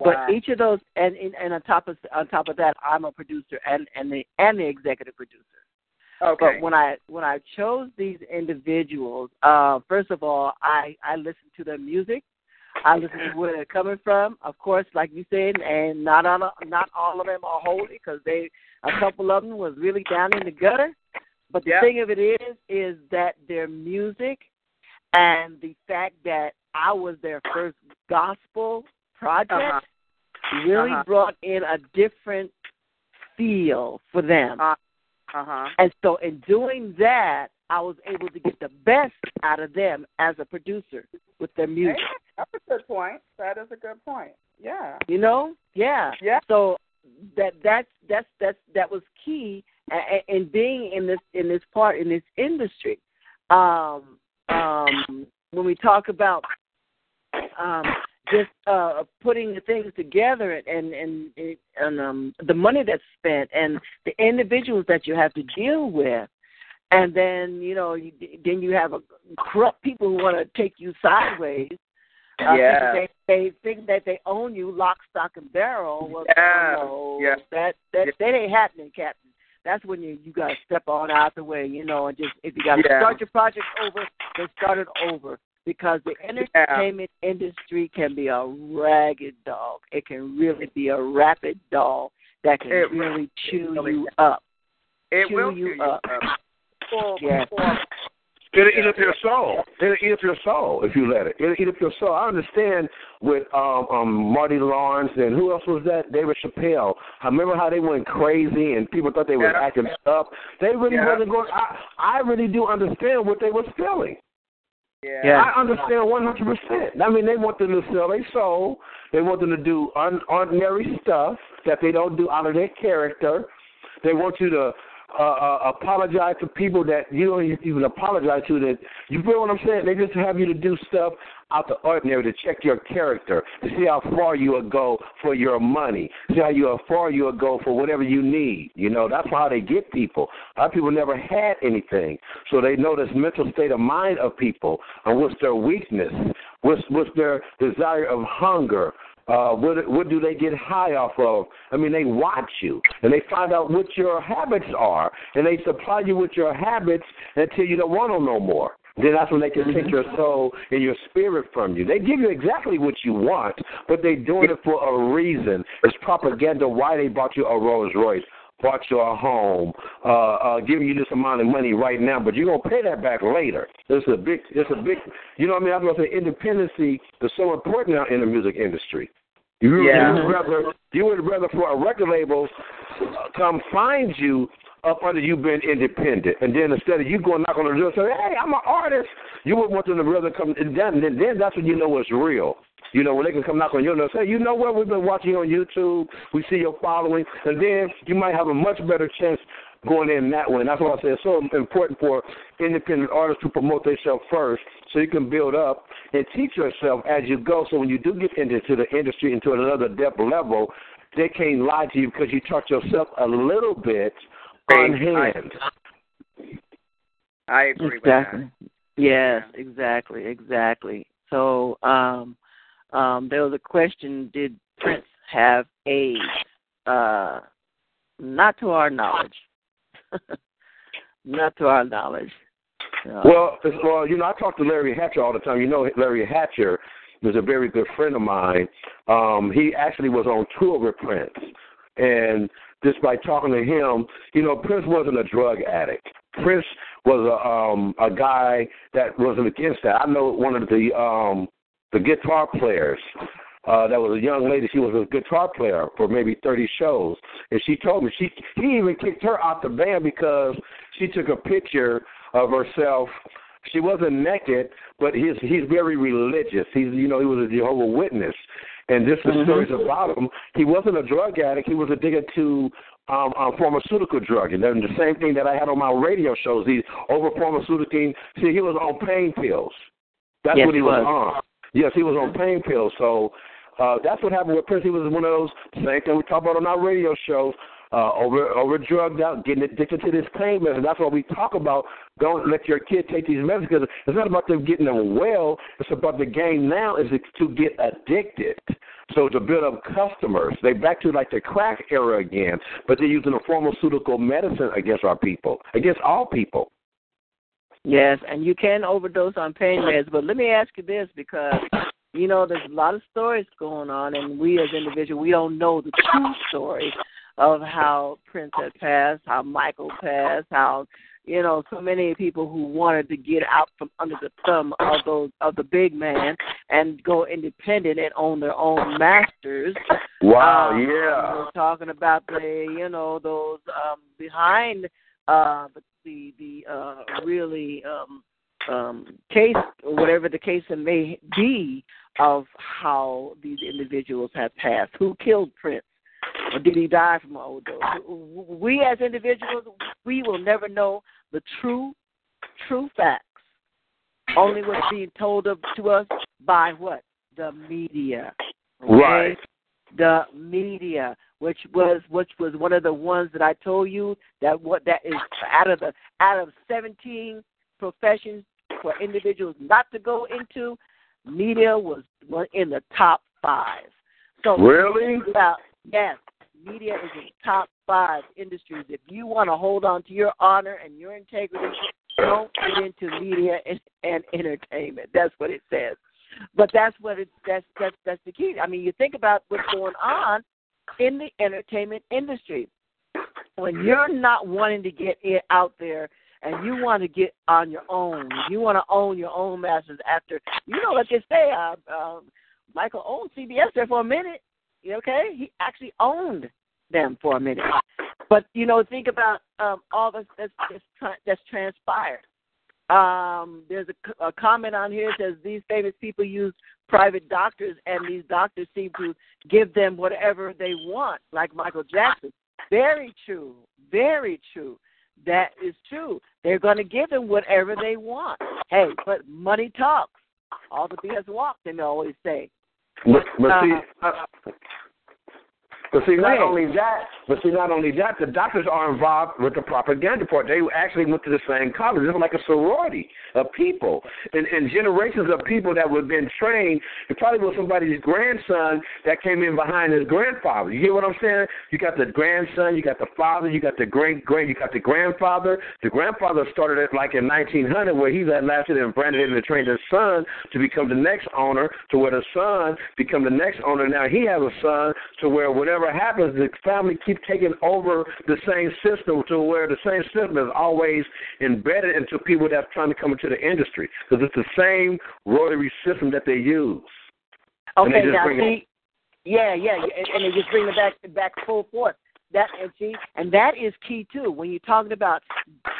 Speaker 4: Wow.
Speaker 2: But each of those, and, and and on top of on top of that, I'm a producer and and the and the executive producer.
Speaker 4: Okay.
Speaker 2: But when I when I chose these individuals, uh, first of all, I I listened to their music. I listened to where they're coming from. Of course, like you said, and not all not all of them are holy because they a couple of them was really down in the gutter. But the
Speaker 4: yep.
Speaker 2: thing of it is, is that their music and the fact that I was their first gospel project
Speaker 4: uh-huh.
Speaker 2: really
Speaker 4: uh-huh.
Speaker 2: brought in a different feel for them.
Speaker 4: Uh huh.
Speaker 2: And so, in doing that, I was able to get the best out of them as a producer with their music.
Speaker 4: Hey, that's a good point. That is a good point. Yeah.
Speaker 2: You know? Yeah.
Speaker 4: Yeah.
Speaker 2: So that that's that's that's that was key in being in this in this part in this industry. Um, um, when we talk about um, just uh, putting the things together and and and um, the money that's spent and the individuals that you have to deal with, and then you know you, then you have a corrupt people who want to take you sideways. Uh,
Speaker 4: yeah.
Speaker 2: They, they think that they own you lock, stock, and barrel. Well,
Speaker 4: yeah.
Speaker 2: no,
Speaker 4: yeah.
Speaker 2: that that
Speaker 4: yeah.
Speaker 2: that ain't happening, Captain. That's when you you gotta step on out the way, you know, and just if you gotta
Speaker 4: yeah.
Speaker 2: start your project over, then start it over because the entertainment
Speaker 4: yeah.
Speaker 2: industry can be a ragged dog. It can really be a rapid dog that can
Speaker 4: it
Speaker 2: really chew
Speaker 4: really
Speaker 2: you up.
Speaker 4: It
Speaker 2: chew
Speaker 4: will
Speaker 2: you
Speaker 4: chew
Speaker 2: up.
Speaker 4: you up. Before,
Speaker 2: Yeah.
Speaker 4: before,
Speaker 3: It'll eat up your soul. It'll eat up your soul if you let it. It'll eat up your soul. I understand with um, um, Marty Lawrence and who else was that? David Chappelle. I remember how they went crazy and people thought they were
Speaker 4: Yeah.
Speaker 3: acting up. They really
Speaker 4: Yeah.
Speaker 3: wasn't going. I I really do understand what they was feeling.
Speaker 4: Yeah.
Speaker 3: I understand one hundred percent. I mean, they want them to sell their soul. They want them to do un- ordinary stuff that they don't do out of their character. They want you to uh, uh, apologize to people that you don't even apologize to. That you feel what I'm saying? They just have you to do stuff out the ordinary to check your character, to see how far you will go for your money, see how you how far you will go for whatever you need. You know, that's how they get people. A lot of people never had anything, so they know this mental state of mind of people and what's their weakness, what's what's their desire of hunger, uh, what what do they get high off of? I mean, they watch you and they find out what your habits are, and they supply you with your habits until you don't want them no more. Then that's when they can take your soul and your spirit from you. They give you exactly what you want, but they're doing it for a reason. It's propaganda why they bought you a Rolls Royce bought you a home, uh, uh, giving you this amount of money right now, but you're gonna pay that back later. It's a big, it's a big, you know what I mean? I'm gonna say independency is so important now in the music industry. You,
Speaker 4: Yeah.
Speaker 3: you would rather you would rather for a record label uh, come find you up under you being independent, and then instead of you going knock on the door and say, "Hey, I'm an artist," you would want them to rather come. And then, then, then that's when you know it's real. You know, when they can come knock on your door and say, you know what, we've been watching you on YouTube, we see your following, and then you might have a much better chance going in that way. And that's why I say it's so important for independent artists to promote themselves first so you can build up and teach yourself as you go. So when you do get into the industry, into another depth level, they can't lie to you because you taught yourself a little bit on hand.
Speaker 4: I agree
Speaker 2: exactly.
Speaker 4: with that.
Speaker 2: Yes, exactly, exactly. So, um, um, there was a question: Did Prince have AIDS? Uh, not to our knowledge. not to our knowledge.
Speaker 3: Well, well, you know, I talk to Larry Hatcher all the time. You know, Larry Hatcher is a very good friend of mine. Um, he actually was on tour with Prince, and just by talking to him, you know, Prince wasn't a drug addict. Prince was a um a guy that wasn't against that. I know one of the um the guitar players. Uh, that was a young lady. She was a guitar player for maybe 30 shows, and she told me she he even kicked her out the band because she took a picture of herself. She wasn't naked, but he's he's very religious. He's you know he was a Jehovah Witness, and this is mm-hmm. stories about him. He wasn't a drug addict. He was addicted to um, um, pharmaceutical drug, and then the same thing that I had on my radio shows. He over pharmaceutical. See, he was on pain pills. That's
Speaker 2: yes,
Speaker 3: what he
Speaker 2: was,
Speaker 3: was on. Yes, he was on pain pills. So uh, that's what happened with Prince. He was one of those same thing we talk about on our radio shows. Uh, over over drugged out, getting addicted to this pain medicine. That's why we talk about don't let your kid take these medicines because it's not about them getting them well. It's about the game now is to get addicted. So to build up customers, they back to like the crack era again, but they're using a pharmaceutical medicine against our people, against all people.
Speaker 2: Yes, and you can overdose on pain meds, but let me ask you this because you know, there's a lot of stories going on, and we as individuals, we don't know the true story of how Prince had passed, how Michael passed, how you know so many people who wanted to get out from under the thumb of those of the big man and go independent and own their own masters.
Speaker 3: Wow,
Speaker 2: um,
Speaker 3: yeah.
Speaker 2: We're talking about the you know those um behind uh the the, the uh really um um, case, whatever the case may be, of how these individuals have passed. Who killed Prince? Or did he die from overdose? We as individuals, we will never know the true, true facts. Only what's being told of, to us by what? The media.
Speaker 3: Okay? Right.
Speaker 2: The media, which was which was one of the ones that I told you that what that is out of the out of seventeen professions for individuals not to go into, media was in the top five. So
Speaker 3: really,
Speaker 2: about, yes, media is in the top five industries. If you want to hold on to your honor and your integrity, don't get into media and, and entertainment. That's what it says. But that's what it that's that's that's the key. I mean, you think about what's going on in the entertainment industry. When you're not wanting to get it out there and you want to get on your own, you want to own your own masters after, you know, let's just say, uh, uh, Michael owned CBS there for a minute. Okay, he actually owned them for a minute. But you know, think about um, all this that's, that's, that's transpired. Um, there's a, a comment on here that says these famous people use private doctors, and these doctors seem to give them whatever they want, like Michael Jackson. Very true. Very true. That is true. They're going to give them whatever they want. Hey, but money talks. All the BS walks, they always say.
Speaker 3: But, but uh, see, uh, but see, not only that, but see, not only that, the doctors are involved with the propaganda part. They actually went to the same college. It's like a sorority of people, and, and generations of people that were been trained. It probably was somebody's grandson that came in behind his grandfather. You hear what I'm saying? You got the grandson, you got the father, you got the great great, you got the grandfather. The grandfather started it like in 1900, where he had lasted and branded and trained his son to become the next owner, to where the son become the next owner. Now he has a son to where whatever whatever happens, the family keep taking over the same system to where the same system is always embedded into people that's trying to come into the industry because it's the same rotary system that they use.
Speaker 2: Okay, now see, yeah, yeah, and they just bring it back back full force. That and see, and that is key too. When you're talking about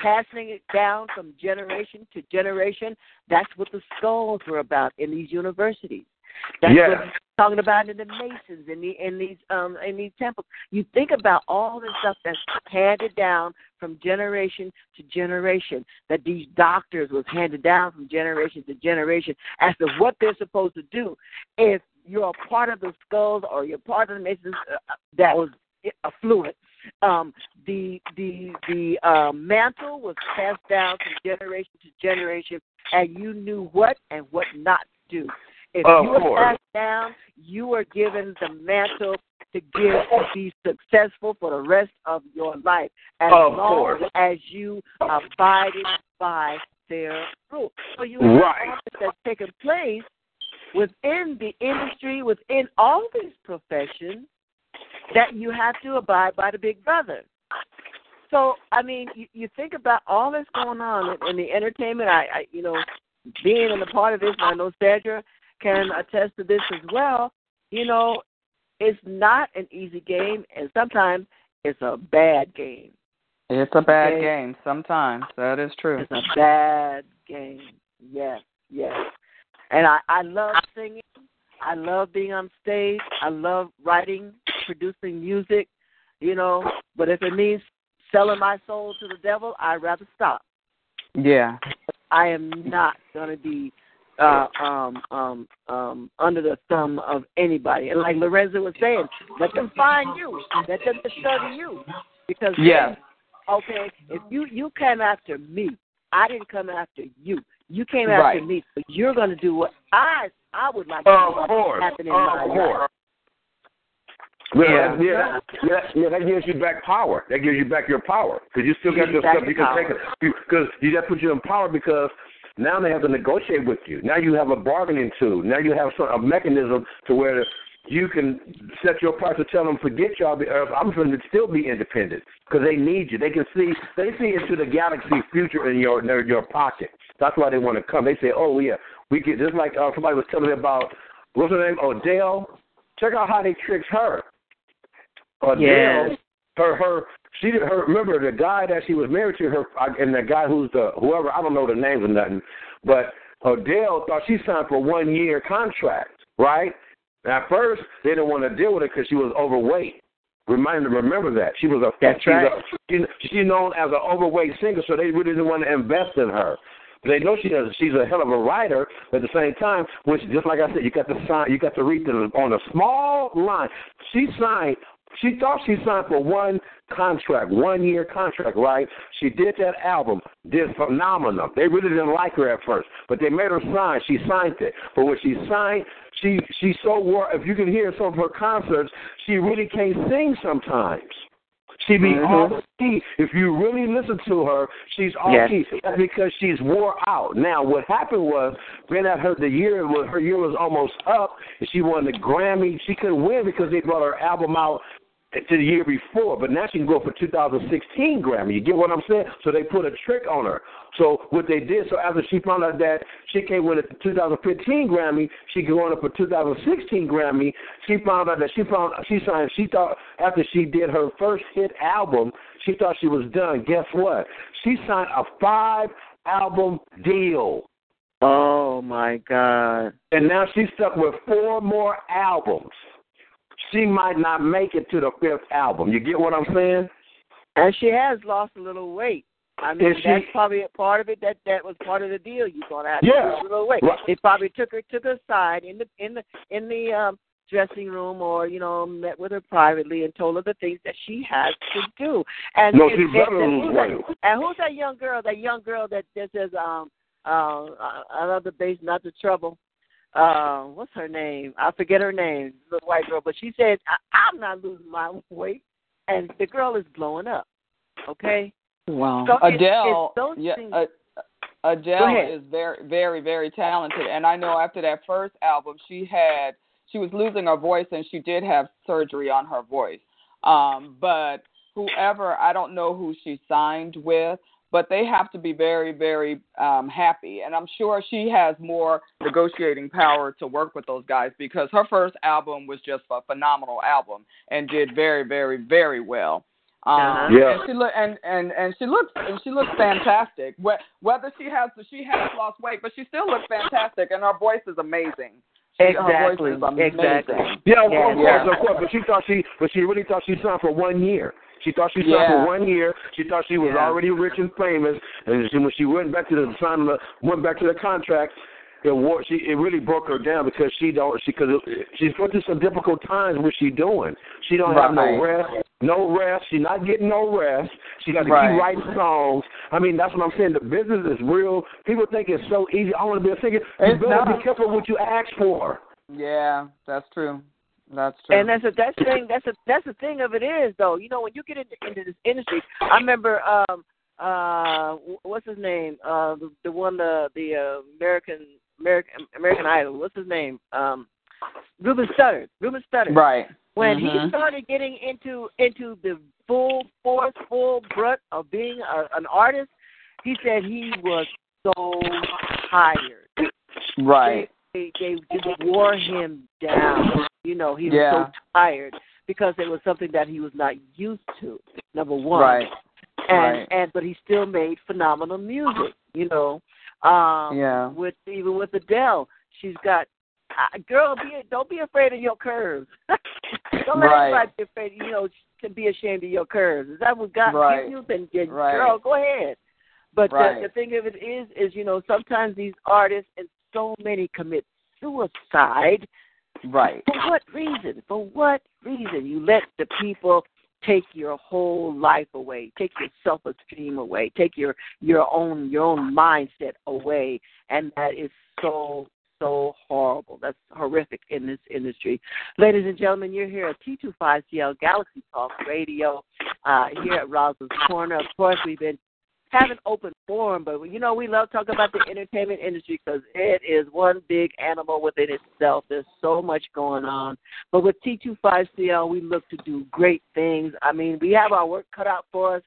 Speaker 2: passing it down from generation to generation, that's what the skulls were about in these universities. That's
Speaker 3: yes.
Speaker 2: what talking about in the masons in the in these um in these temples. You think about all the stuff that's handed down from generation to generation. That these doctors was handed down from generation to generation as to what they're supposed to do. If you're a part of the skulls or you're part of the masons uh, that was affluent. Um, the the the uh, mantle was passed down from generation to generation, and you knew what and what not to do. If
Speaker 3: of
Speaker 2: you
Speaker 3: course.
Speaker 2: are passed down, you are given the mantle to give to be successful for the rest of your life, as
Speaker 3: of
Speaker 2: long
Speaker 3: course.
Speaker 2: as you abide by their rule. So you
Speaker 3: have
Speaker 2: right. that's taken place within the industry, within all these professions, that you have to abide by the big brother. so I mean, you, you think about all that's going on in, in the entertainment. I, I, you know, being in a part of this, I know Sandra can attest to this as well. You know, it's not an easy game, and sometimes it's a bad game.
Speaker 4: It's a bad
Speaker 2: Okay.
Speaker 4: game sometimes. That is true.
Speaker 2: It's a bad game. Yes, yes. And I, I love singing. I love being on stage. I love writing, producing music, you know. But if it means selling my soul to the devil, I'd rather stop.
Speaker 4: Yeah.
Speaker 2: I am not going to be uh, um, um, um, under the thumb of anybody. And like Lorenzo was saying, let them find you. Let them study you. Because
Speaker 4: Yes.
Speaker 2: okay, if you you came after me, I didn't come after you. You came after
Speaker 4: Right.
Speaker 2: me, so you're going to do what I I would like to
Speaker 3: Of
Speaker 2: see
Speaker 3: course.
Speaker 2: happen in my
Speaker 3: Of
Speaker 2: life.
Speaker 3: course.
Speaker 4: Yeah.
Speaker 3: Yeah, yeah, yeah, yeah, that gives you back power. That gives you back your power because you still got
Speaker 2: Gives
Speaker 3: your
Speaker 2: you back
Speaker 3: stuff. You
Speaker 2: your
Speaker 3: can take it because you, that put you in power because now they have to negotiate with you. Now you have a bargaining tool. Now you have some, a mechanism to where you can set your price to tell them forget y'all. uh, I'm going to still be independent because they need you. They can see they see into the galaxy future in your in your pocket. That's why they want to come. They say, oh yeah, we get just like uh, somebody was telling me about what's her name, Odell. Check out how they tricked her. Adele,
Speaker 2: Yes.
Speaker 3: her her she did her remember the guy that she was married to her and the guy who's the whoever I don't know the names or nothing, but Adele thought she signed for a one year contract, right? At first they didn't want to deal with her because she was overweight. Remind remember that she was a
Speaker 2: That's
Speaker 3: she's
Speaker 2: right.
Speaker 3: A, she, she's known as an overweight singer, so they really didn't want to invest in her. They know she does. She's a hell of a writer. But at the same time, which just like I said, you got to sign. You got to read the, on a small line. She signed. She thought she signed for one contract, one year contract, right? She did that album, did phenomenal. They really didn't like her at first, but they made her sign. She signed it. But when she signed, she she so wore. If you can hear some of her concerts, she really can't sing sometimes. She be
Speaker 2: Mhm.
Speaker 3: off key. If you really listen to her, she's off
Speaker 2: Yes.
Speaker 3: key. That's because she's wore out. Now, what happened was, when at her the year was her year was almost up, and she won the Grammy. She couldn't win because they brought her album out to the year before, but now she can go for 2016 Grammy. You get what I'm saying? So they put a trick on her. So what they did, so after she found out that she can't win a 2015 Grammy, she could win up for 2016 Grammy. She found out that she found she signed. She thought after she did her first hit album, she thought she was done. Guess what? She signed a five album deal.
Speaker 2: Oh my God.
Speaker 3: And now she's stuck with four more albums. She might not make it to the fifth album. You get what I'm saying?
Speaker 2: And she has lost a little weight. I mean,
Speaker 3: she-
Speaker 2: that's probably a part of it. That that was part of the deal. You're gonna have to
Speaker 3: Yeah.
Speaker 2: lose a little weight.
Speaker 3: Right.
Speaker 2: They probably took her took her aside in the in the in the um, dressing room, or you know, met with her privately and told her the things that she has to do. And
Speaker 3: No,
Speaker 2: and-
Speaker 3: she
Speaker 2: and-
Speaker 3: better
Speaker 2: and who's that- And who's that young girl? That young girl that that says, um, uh, I love the bass, not the trouble. Uh, what's her name? I forget her name. The white girl, but she said, I, "I'm not losing my weight," and the girl is blowing up. Okay.
Speaker 4: Wow.
Speaker 2: So
Speaker 4: Adele,
Speaker 2: it's those
Speaker 4: yeah,
Speaker 2: things-
Speaker 4: uh, Adele is very, very, very talented, and I know after that first album, she had she was losing her voice, and she did have surgery on her voice. Um, but whoever, I don't know who she signed with, but they have to be very, very um, happy, and I'm sure she has more negotiating power to work with those guys because her first album was just a phenomenal album and did very, very, very well. Um,
Speaker 2: Uh-huh.
Speaker 3: Yeah.
Speaker 4: And she look and and and she looks and she looks fantastic. Wh- Whether she has she has lost weight, but she still looks fantastic, and her voice is amazing.
Speaker 2: Exactly.
Speaker 4: Her voice is amazing.
Speaker 2: Exactly.
Speaker 3: Yeah, of
Speaker 2: Yeah,
Speaker 3: course,
Speaker 4: yeah.
Speaker 3: of course. But she thought she, but she really thought she signed for one year. She thought she
Speaker 4: Yeah.
Speaker 3: for one year. She thought she was
Speaker 4: Yeah.
Speaker 3: already rich and famous, and she, when she went back to the sign, the, went back to the contract. It wore, she it really broke her down because she don't she because she's going through some difficult times. What she doing? She don't have no rest, no rest. She's not getting no rest. She got to
Speaker 4: Right.
Speaker 3: keep writing songs. I mean, that's what I'm saying. The business is real. People think it's so easy. I want to be a singer. You
Speaker 4: It's
Speaker 3: better be
Speaker 4: not.
Speaker 3: careful what you ask for.
Speaker 4: Yeah, that's true. That's true.
Speaker 2: And that's a that's thing that's a that's the thing of it is though. You know, when you get into, into this industry, I remember um uh what's his name? Uh the, the one the the uh, American American American Idol. What's his name? Um Ruben Studdard. Ruben Studdard.
Speaker 4: right.
Speaker 2: When
Speaker 4: Mhm.
Speaker 2: he started getting into into the full force, full brunt of being a, an artist, he said he was so tired.
Speaker 4: Right.
Speaker 2: They, they, they just wore him down. You know, he was
Speaker 4: Yeah.
Speaker 2: so tired because it was something that he was not used to. Number one,
Speaker 4: Right.
Speaker 2: and
Speaker 4: right.
Speaker 2: and but he still made phenomenal music. You know, um,
Speaker 4: Yeah.
Speaker 2: With even with Adele, she's got. Uh, girl, be don't be afraid of your curves. don't let
Speaker 4: Right.
Speaker 2: anybody be afraid. You know, to be ashamed of your curves. Is that what God
Speaker 4: Right.
Speaker 2: gives you? Then, then
Speaker 4: Right.
Speaker 2: girl, go ahead. But
Speaker 4: Right.
Speaker 2: the, the thing of it is, is you know, sometimes these artists and so many commit suicide.
Speaker 4: Right.
Speaker 2: For what reason? For what reason? You let the people take your whole life away, take your self esteem away, take your your own your own mindset away, and that is so so horrible. That's horrific in this industry. Ladies and gentlemen, you're here at T25CL Galaxy Talk Radio uh, here at Rosalind's Corner. Of course, we've been having open forum, but you know we love talking about the entertainment industry because it is one big animal within itself. There's so much going on. But with T25CL, we look to do great things. I mean, we have our work cut out for us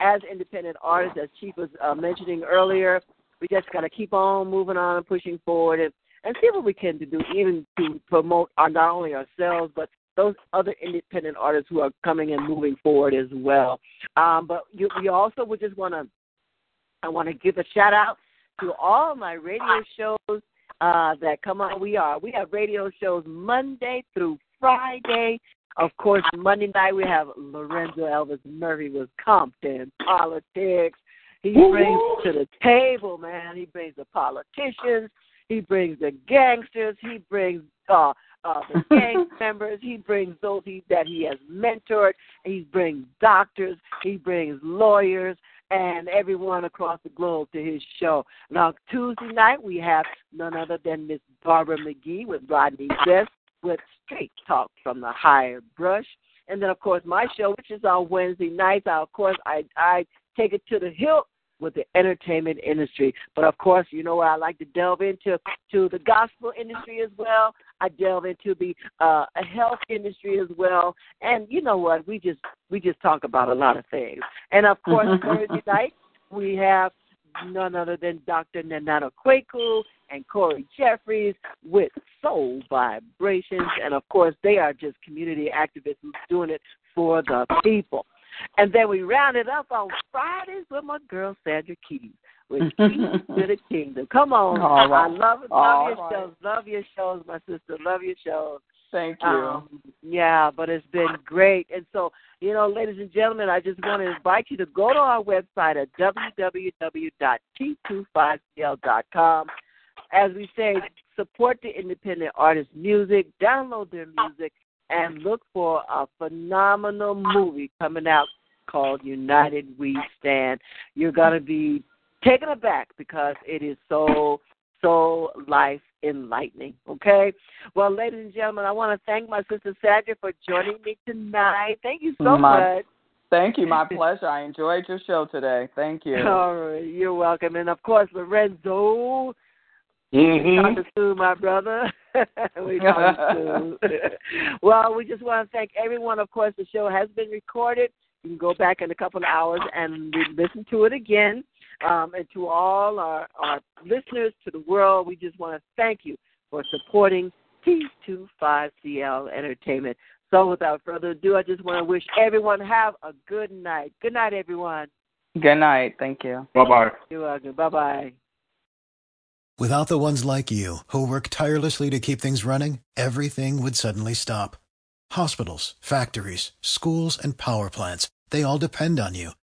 Speaker 2: as independent artists, as Chief was uh, mentioning earlier. We just got to keep on moving on and pushing forward and, and see what we can to do, even to promote our, not only ourselves, but those other independent artists who are coming and moving forward as well. Um, but you, we also would just want to, I want to give a shout out to all my radio shows uh, that come on. We are we have radio shows Monday through Friday. Of course, Monday night we have Lorenzo Elvis Murphy with Compton politics. He brings to the table, man. He brings the politicians. He brings the gangsters. He brings uh, uh, the gang members. He brings those he, that he has mentored. He brings doctors. He brings lawyers and everyone across the globe to his show. Now, Tuesday night, we have none other than Miss Barbara McGee with Rodney Best with Straight Talk from the Higher Brush. And then, of course, my show, which is on Wednesday nights, I, of course, I, I take it to the hilt with the entertainment industry. But of course, you know I like to delve into to the gospel industry as well. I delve into the uh health industry as well. And you know what? We just we just talk about a lot of things. And of course Thursday night we have none other than Dr. Nanana Kwaku and Corey Jeffries with Soul Vibrations. And of course, they are just community activists who's doing it for the people. And then we round it up on Fridays with my girl Sandra Keys with to the Kingdom. Come on.
Speaker 4: All right.
Speaker 2: I love it. Love
Speaker 4: All
Speaker 2: your
Speaker 4: right.
Speaker 2: shows. Love your shows, my sister. Love your shows.
Speaker 4: Thank you.
Speaker 2: Um, yeah, but it's been great. And so, you know, ladies and gentlemen, I just want to invite you to go to our website at www.t25cl.com. As we say, support the independent artist music, download their music, and look for a phenomenal movie coming out called United We Stand. You're going to be taken aback because it is so, so life enlightening. Okay? Well, ladies and gentlemen, I want to thank my sister Sandra for joining me tonight. Thank you so
Speaker 4: My-
Speaker 2: much.
Speaker 4: Thank you. My pleasure. I enjoyed your show today. Thank you.
Speaker 2: All right, you're welcome. And of course, Lorenzo,
Speaker 3: Mm-hmm.
Speaker 2: talking to my brother. we talking to. well, we just want to thank everyone. Of course, the show has been recorded. You can go back in a couple of hours and listen to it again. Um, and to all our, our listeners to the world, we just want to thank you for supporting T25CL Entertainment. So, without further ado, I just want to wish everyone have a good night. Good night, everyone.
Speaker 4: Good night. Thank you.
Speaker 5: Bye bye.
Speaker 2: You're welcome. Bye bye.
Speaker 7: Without the ones like you, who work tirelessly to keep things running, everything would suddenly stop. Hospitals, factories, schools, and power plants, they all depend on you.